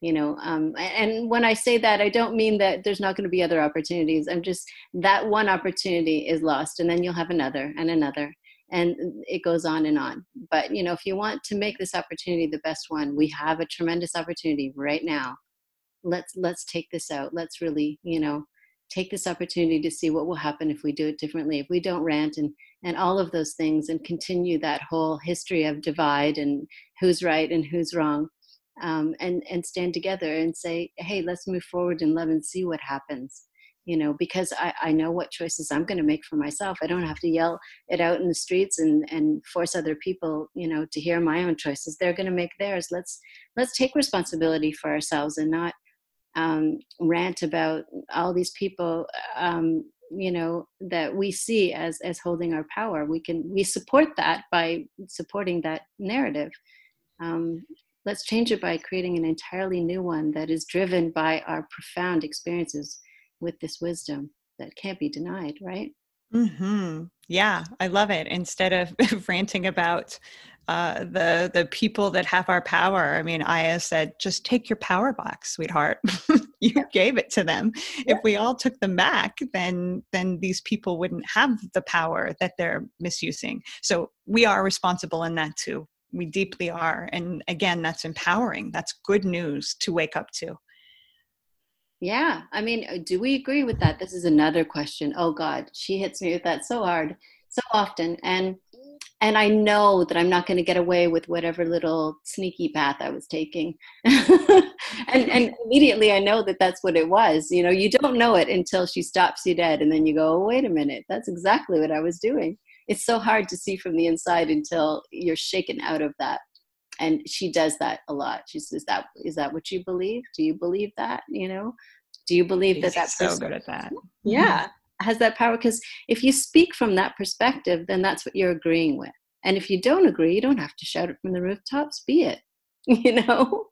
You know, um, and when I say that, I don't mean that there's not going to be other opportunities. I'm just that one opportunity is lost, and then you'll have another and another and it goes on and on. But you know if you want to make this opportunity the best one we have a tremendous opportunity right now. Let's let's take this out. Let's really you know take this opportunity to see what will happen if we do it differently if we don't rant and and all of those things and continue that whole history of divide and who's right and who's wrong um, and and stand together and say hey let's move forward in love and see what happens you know because i, I know what choices i'm going to make for myself. I don't have to yell it out in the streets and and force other people you know to hear my own choices. They're going to make theirs. Let's let's take responsibility for ourselves and not um, rant about all these people um, you know that we see as as holding our power. We can we support that by supporting that narrative. Um, let's change it by creating an entirely new one that is driven by our profound experiences with this wisdom that can't be denied right hmm Yeah, I love it. Instead of ranting about uh, the the people that have our power, I mean, Aya said, "Just take your power back, sweetheart. you yeah. gave it to them. Yeah. If we all took them back, then then these people wouldn't have the power that they're misusing. So we are responsible in that too. We deeply are. And again, that's empowering. That's good news to wake up to. Yeah. I mean, uh, do we agree with that? This is another question. Oh God, she hits me with that so hard, so often. And and I know that I'm not going to get away with whatever little sneaky path I was taking. and, and immediately I know that that's what it was. You know, you don't know it until she stops you dead, and then you go, oh, "Wait a minute, that's exactly what I was doing." It's so hard to see from the inside until you're shaken out of that. And she does that a lot. She says, "That is that what you believe? Do you believe that? You know, do you believe that that's so good at that? Yeah, mm-hmm. has that power because if you speak from that perspective, then that's what you're agreeing with. And if you don't agree, you don't have to shout it from the rooftops. Be it, you know.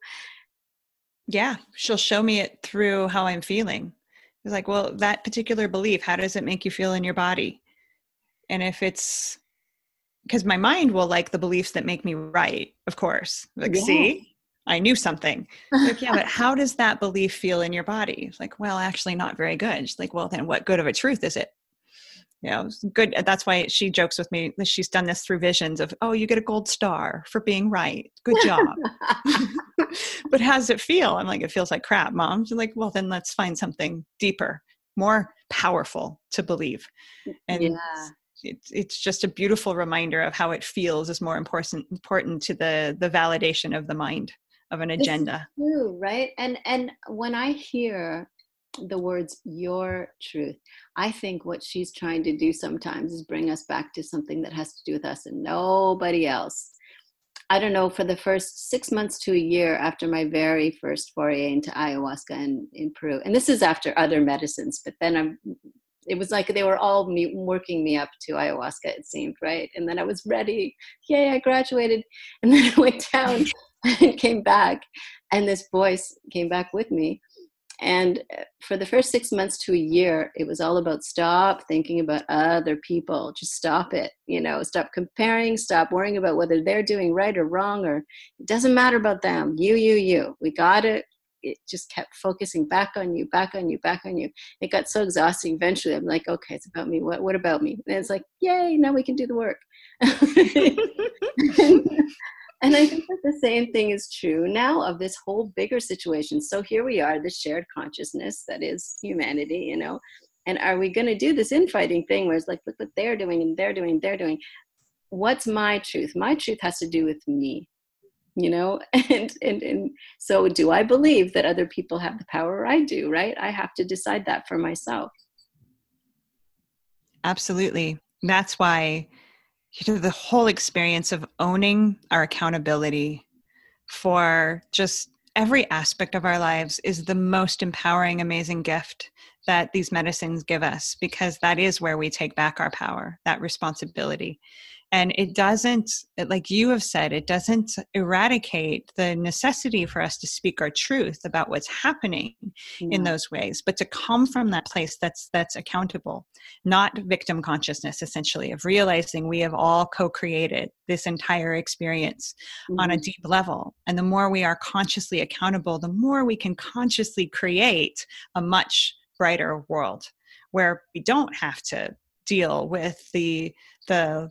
Yeah, she'll show me it through how I'm feeling. It's like, well, that particular belief, how does it make you feel in your body? And if it's because my mind will like the beliefs that make me right, of course. Like, yeah. see, I knew something. Like, yeah, but how does that belief feel in your body? It's like, well, actually, not very good. She's like, well, then what good of a truth is it? You know, good. Uh, that's why she jokes with me that she's done this through visions of, oh, you get a gold star for being right. Good job. but how does it feel? I'm like, it feels like crap, mom. She's like, well, then let's find something deeper, more powerful to believe. And yeah it's it's just a beautiful reminder of how it feels is more important important to the the validation of the mind of an agenda. true, right? And and when i hear the words your truth i think what she's trying to do sometimes is bring us back to something that has to do with us and nobody else. I don't know for the first six months to a year after my very first foray into ayahuasca in, in peru and this is after other medicines but then i'm it was like they were all me, working me up to ayahuasca it seemed right? And then i was ready. Yay i graduated. And then i went down and came back and this voice came back with me. And for the first six months to a year it was all about stop thinking about other people. Just stop it you know stop comparing stop worrying about whether they're doing right or wrong or it doesn't matter about them. You you you. We got it. It just kept focusing back on you back on you back on you. It got so exhausting eventually. I'm like okay it's about me. What, what about me? And it's like yay now we can do the work And I think that the same thing is true now of this whole bigger situation. So here we are, the shared consciousness that is humanity, you know. And are we going to do this infighting thing where it's like, look what they're doing and they're doing, they're doing? What's my truth? My truth has to do with me, you know. And and and so, do I believe that other people have the power? I do, right? I have to decide that for myself. Absolutely. That's why you know the whole experience of owning our accountability for just every aspect of our lives is the most empowering amazing gift that these medicines give us because that is where we take back our power that responsibility and it doesn't like you have said it doesn't eradicate the necessity for us to speak our truth about what's happening yeah. in those ways but to come from that place that's that's accountable not victim consciousness essentially of realizing we have all co-created this entire experience mm-hmm. on a mm-hmm. deep level and the more we are consciously accountable the more we can consciously create a much brighter world where we don't have to deal with the the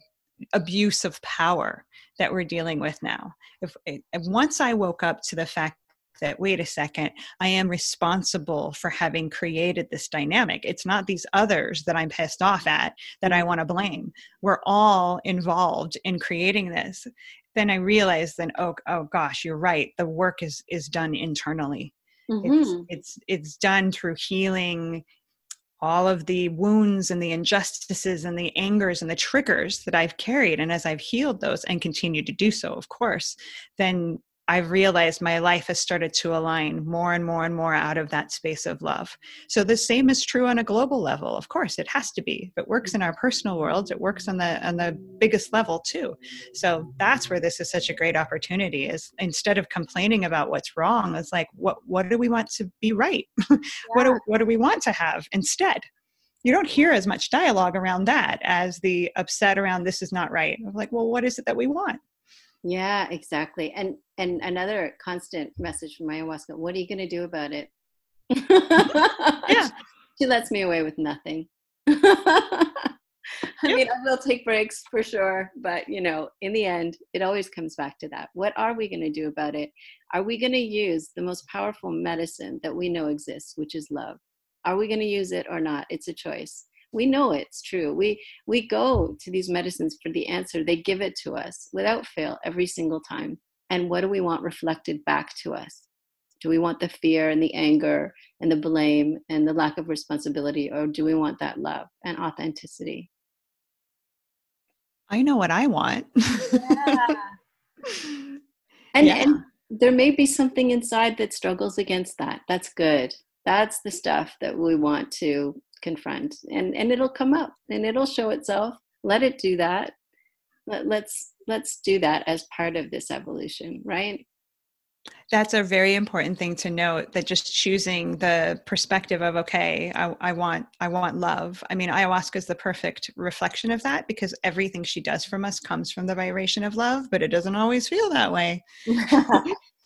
abuse of power that we're dealing with now. If, eh, if once I woke up to the fact that wait a second i am responsible for having created this dynamic. It's not these others that i'm pissed off at that i want to blame. We're all involved in creating this. Then i realized then oh, oh gosh you're right. The work is is done internally mm-hmm. it's it's it's done through healing all of the wounds and the injustices and the angers and the triggers that I've carried. And as I've healed those and continue to do so, of course, then I've realized my life has started to align more and more and more out of that space of love. So the same is true on a global level. Of course, it has to be. If it works in our personal worlds, it works on the on the biggest level too. So that's where this is such a great opportunity is instead of complaining about what's wrong, it's like what what do we want to be right? Yeah. what do what do we want to have instead? You don't hear as much dialogue around that as the upset around this is not right. Like, well, what is it that we want? Yeah, exactly. And and another constant message from ayahuasca, what are you going to do about it? yeah. She lets me away with nothing. I yep. mean, I will take breaks for sure, but you know, in the end, it always comes back to that. What are we going to do about it? Are we going to use the most powerful medicine that we know exists, which is love? Are we going to use it or not? It's a choice we know it's true. We we go to these medicines for the answer. They give it to us without fail every single time. And what do we want reflected back to us? Do we want the fear and the anger and the blame and the lack of responsibility or do we want that love and authenticity? I know what i want. Yeah. and yeah. and there may be something inside that struggles against that. That's good. That's the stuff that we want to confront and and it'll come up and it'll show itself. Let it do that. Let, let's let's do that as part of this evolution right? That's a very important thing to note that just choosing the perspective of okay I, I, want i want love. I mean ayahuasca is the perfect reflection of that because everything she does from us comes from the vibration of love but it doesn't always feel that way.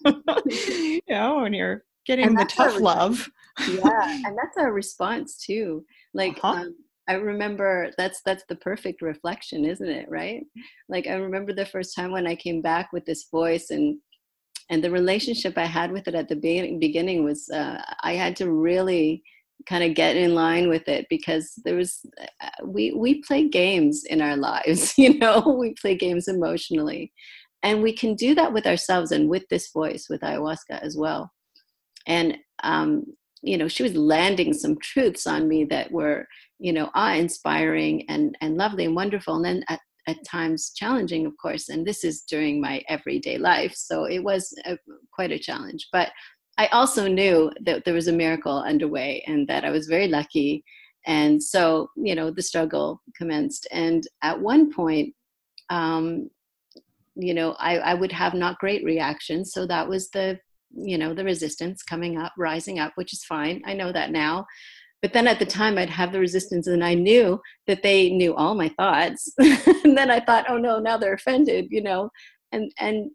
You know when you're getting the tough love. yeah and that's our response too. Like uh-huh. um, i remember that's that's the perfect reflection isn't it right? Like i remember the first time when i came back with this voice and and the relationship i had with it at the beginning was uh, i had to really kind of get in line with it because there was uh, we we play games in our lives you know? We play games emotionally. And we can do that with ourselves and with this voice with ayahuasca as well and um, you know she was landing some truths on me that were you know awe inspiring and and lovely and wonderful and then at, at times challenging of course and this is during my everyday life so it was a, quite a challenge. But i also knew that there was a miracle underway and that i was very lucky. And so you know the struggle commenced. And at one point um, you know I, I would have not great reactions so that was the you know the resistance coming up rising up which is fine. I know that now. But then at the time i'd have the resistance and i knew that they knew all my thoughts. And then i thought oh no now they're offended you know? And and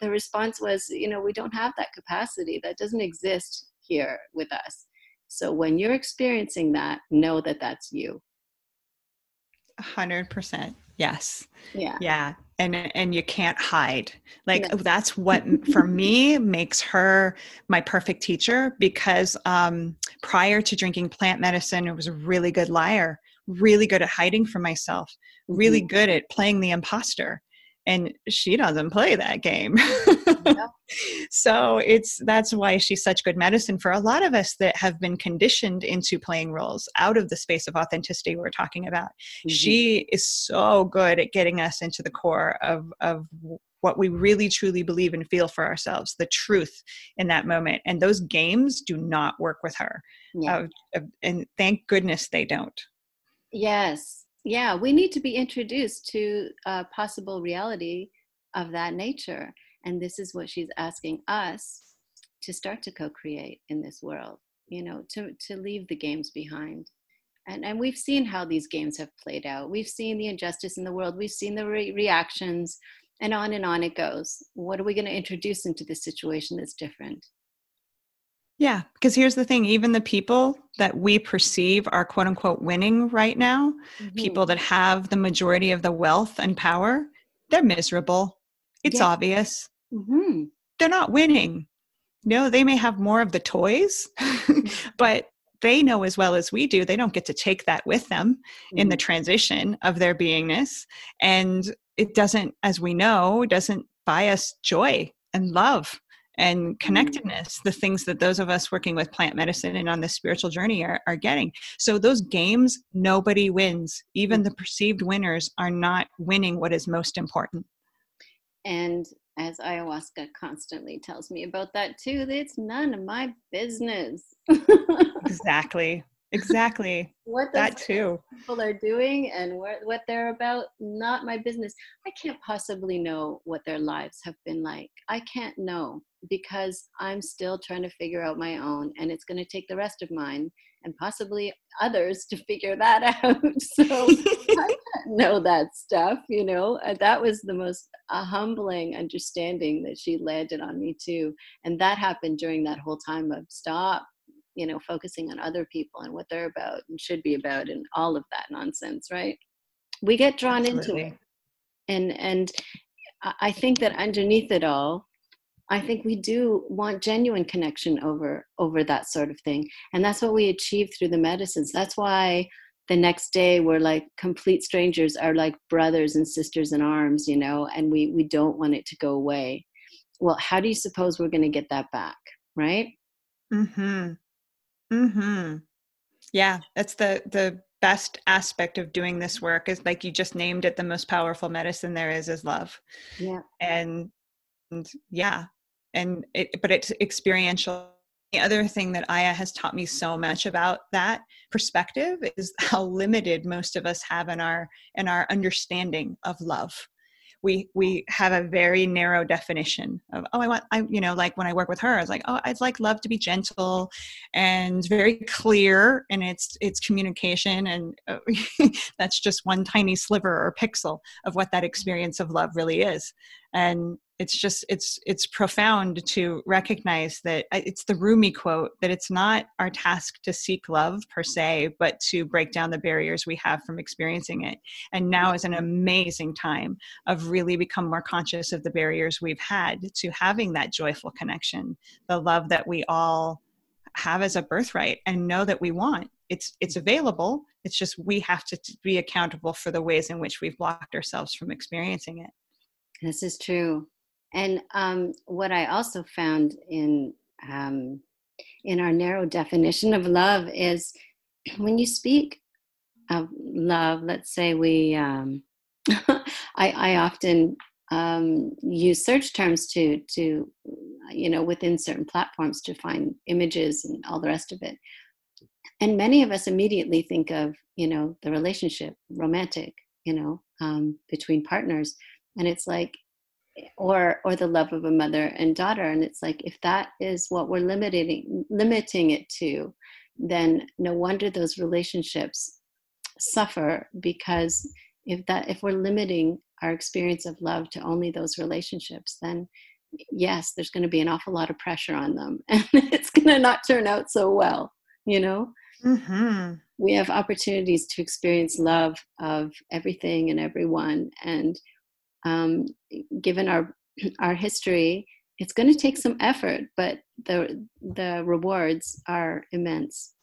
the response was you know we don't have that capacity. That doesn't exist here with us. So when you're experiencing that know that that's you. 100% yes. Yeah. Yeah. And and you can't hide. Like yes. that's what for me makes her my perfect teacher because um, prior to drinking plant medicine I was a really good liar really good at hiding from myself really mm-hmm. good at playing the imposter and she doesn't play that game yeah. so it's that's why she's such good medicine for a lot of us that have been conditioned into playing roles out of the space of authenticity we're talking about mm-hmm. she is so good at getting us into the core of of what we really truly believe and feel for ourselves the truth in that moment and those games do not work with her yeah. uh, and thank goodness they don't yes yeah we need to be introduced to a possible reality of that nature. And this is what she's asking us to start to co-create in this world you know to to leave the games behind. And and we've seen how these games have played out. We've seen the injustice in the world. We've seen the re- reactions and on and on it goes. What are we going to introduce into this situation that's different yeah, because here's the thing even the people that we perceive are quote unquote winning right now, mm-hmm. people that have the majority of the wealth and power, they're miserable. It's yeah. obvious. Mm-hmm. They're not winning. no, they may have more of the toys, but they know as well as we do, they don't get to take that with them mm-hmm. in the mm-hmm. transition of their beingness. And it doesn't, as we know, doesn't buy us joy and love and mm-hmm. connectedness the things that those of us working with plant medicine and on the spiritual journey are, are getting so those games nobody wins even the perceived winners are not winning what is most important and as ayahuasca constantly tells me about that too, it's none of my business. exactly. Exactly. what that too. People are doing and what, what they're about, not my business. I can't possibly know what their lives have been like. I can't know because I'm still trying to figure out my own, and it's going to take the rest of mine and possibly others to figure that out. so I can't know that stuff, you know. That was the most humbling understanding that she landed on me too, and that happened during that whole time of stop, you know, focusing on other people and what they're about and should be about, and all of that nonsense, right? We get drawn Absolutely. into it, and and I think that underneath it all I think we do want genuine connection over over that sort of thing, and that's what we achieve through the medicines. That's why the next day we're like complete strangers are like brothers and sisters in arms, you know, and we we don't want it to go away. Well, how do you suppose we're going to get that back, right? Mhm. Mhm. Yeah, that's the the best aspect of doing this work is like you just named it the most powerful medicine there is is love. Yeah. And and yeah and it, but it's experiential the other thing that aya has taught me so much about that perspective is how limited most of us have in our in our understanding of love we we have a very narrow definition of oh i want i you know like when i work with her i was like oh i'd like love to be gentle and very clear in its its communication and uh, that's just one tiny sliver or pixel of what that experience of love really is. And it's just it's it's profound to recognize that uh, it's the rumi quote that it's not our task to seek love per se but to break down the barriers we have from experiencing it. And now is an amazing time of really become more conscious of the barriers we've had to having that joyful connection the love that we all have as a birthright and know that we want. It's it's available it's just we have to be accountable for the ways in which we've blocked ourselves from experiencing it. This is true and um, what I also found in um, in our narrow definition of love is when you speak of love, let's say we, um, I, I, often um, use search terms to to you know within certain platforms to find images and all the rest of it. And many of us immediately think of you know the relationship, romantic, you know, um, between partners, and it's like or or the love of a mother and daughter. And it's like if that is what we're limiting limiting it to then no wonder those relationships suffer. Because if that if we're limiting our experience of love to only those relationships then yes there's going to be an awful lot of pressure on them. And it's going to not turn out so well you know? Mm-hmm. we have opportunities to experience love of everything and everyone. And um, given our our history, it's going to take some effort, but the the rewards are immense.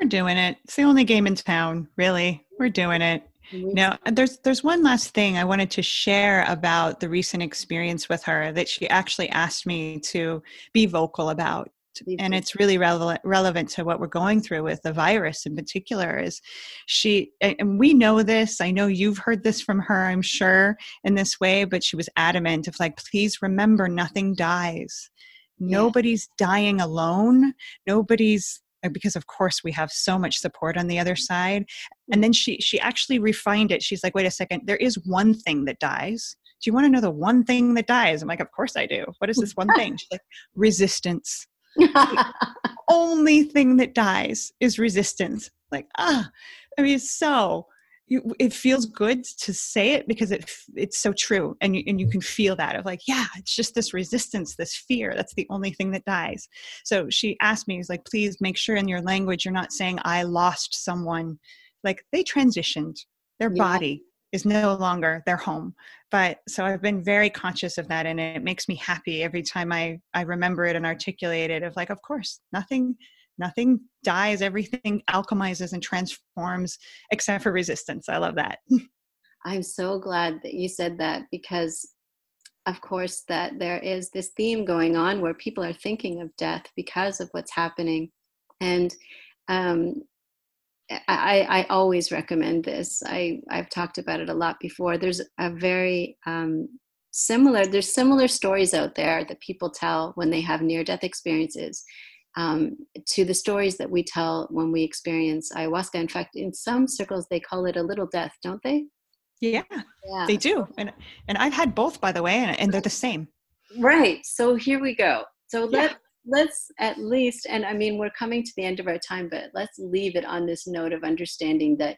We're doing it. It's the only game in town, really. We're doing it. Now, there's there's one last thing I wanted to share about the recent experience with her that she actually asked me to be vocal about and it's really relevant relevant to what we're going through with the virus in particular is she and we know this i know you've heard this from her i'm sure in this way but she was adamant of like please remember nothing dies. Nobody's dying alone. Nobody's because of course we have so much support on the other side. And then she she actually refined it. She's like wait a second there is one thing that dies. Do you want to know the one thing that dies? I'm like of course i do. What is this one thing? She's like resistance only thing that dies is resistance. Like, ah, I mean, so you, it feels good to say it because it it's so true, and you, and you can feel that of like, yeah, it's just this resistance, this fear. That's the only thing that dies. So she asked me, "Is like, please make sure in your language you're not saying I lost someone. Like they transitioned, their yeah. body is no longer their home. But so i've been very conscious of that and it makes me happy every time i i remember it and articulate it of like of course nothing nothing dies everything alchemizes and transforms except for resistance. I love that. I'm so glad that you said that because of course that there is this theme going on where people are thinking of death because of what's happening. And um, I, I always recommend this. I, I've talked about it a lot before. There's a very um, similar there's similar stories out there that people tell when they have near death experiences um, to the stories that we tell when we experience ayahuasca. In fact in some circles they call it a little death don't they? Yeah, yeah. they do. And and i've had both by the way and, and they're the same. Right. So here we go. So let let's at least and i mean we're coming to the end of our time but let's leave it on this note of understanding that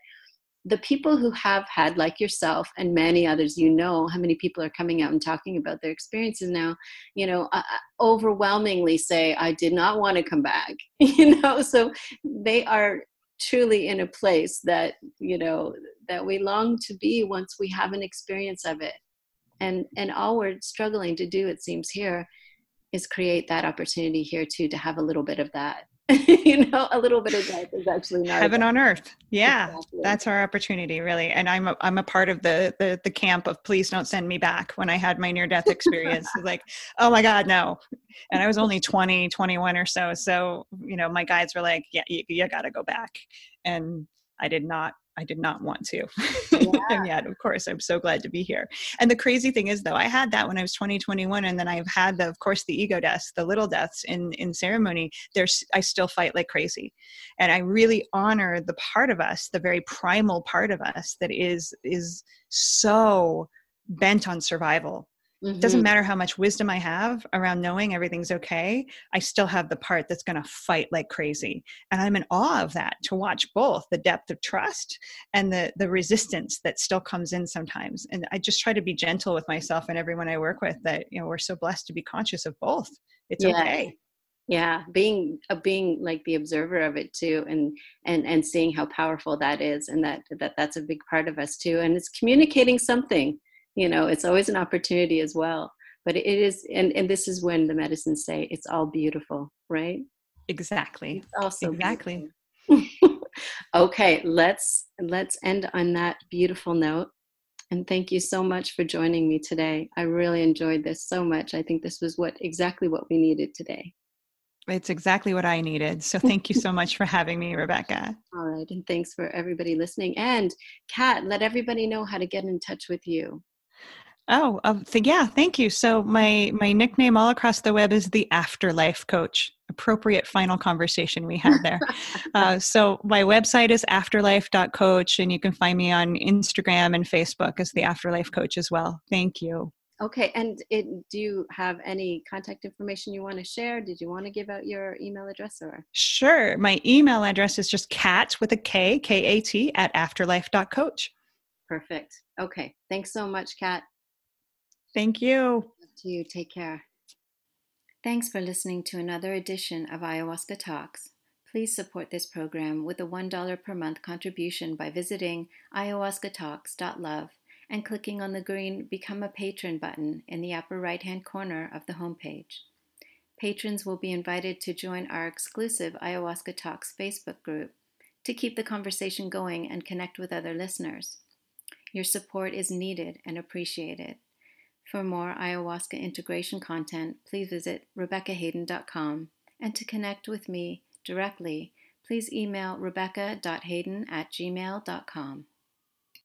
the people who have had like yourself and many others you know how many people are coming out and talking about their experiences now you know uh, overwhelmingly say i did not want to come back you know? So they are truly in a place that you know that we long to be once we have an experience of it. And and all we're struggling to do it seems here is create that opportunity here too to have a little bit of that. You know a little bit of that is actually not heaven on earth. Yeah exactly. that's our opportunity really. And i'm a, i'm a part of the, the the camp of please don't send me back when i had my near death experience like oh my god no. And i was only 20 21 or so. So you know my guides were like yeah you, you got to go back. And i did not I did not want to. Yeah. and yet, of course, I'm so glad to be here. And the crazy thing is, though, I had that when I was 20, 21, and then I've had the, of course, the ego deaths, the little deaths in in ceremony. There's, I still fight like crazy, and I really honor the part of us, the very primal part of us that is is so bent on survival Mm-hmm. Doesn't matter how much wisdom I have around knowing everything's okay. I still have the part that's going to fight like crazy. And I'm in awe of that to watch both the depth of trust and the, the resistance that still comes in sometimes. And I just try to be gentle with myself and everyone I work with that, you know, we're so blessed to be conscious of both. It's yeah. okay yeah being uh, being like the observer of it too and and and seeing how powerful that is and that that that's a big part of us too and it's communicating something you know it's always an opportunity as well but it is and and this is when the medicines say it's all beautiful right exactly it's also exactly okay let's let's end on that beautiful note and thank you so much for joining me today i really enjoyed this so much i think this was what exactly what we needed today it's exactly what I needed. So thank you so much for having me, Rebecca. All right. And thanks for everybody listening. And Kat, let everybody know how to get in touch with you. Oh, um, th- yeah, thank you. So my my nickname all across the web is the Afterlife Coach. Appropriate final conversation we had there. uh, so my website is afterlife.coach, and you can find me on Instagram and Facebook as the Afterlife Coach as well. Thank you. Okay, and it, do you have any contact information you want to share? Did you want to give out your email address or? Sure. My email address is just cat with a K, K A T, at afterlife.coach. Perfect. Okay. Thanks so much, Kat. Thank you. To you. Take care. Thanks for listening to another edition of Ayahuasca Talks. Please support this program with a $1 per month contribution by visiting ayahuascatalks.love and clicking on the green Become a Patron button in the upper right hand corner of the homepage. Patrons will be invited to join our exclusive Ayahuasca Talks Facebook group to keep the conversation going and connect with other listeners. Your support is needed and appreciated. For more ayahuasca integration content, please visit RebeccaHayden.com. And to connect with me directly, please email rebecca.hayden at gmail.com.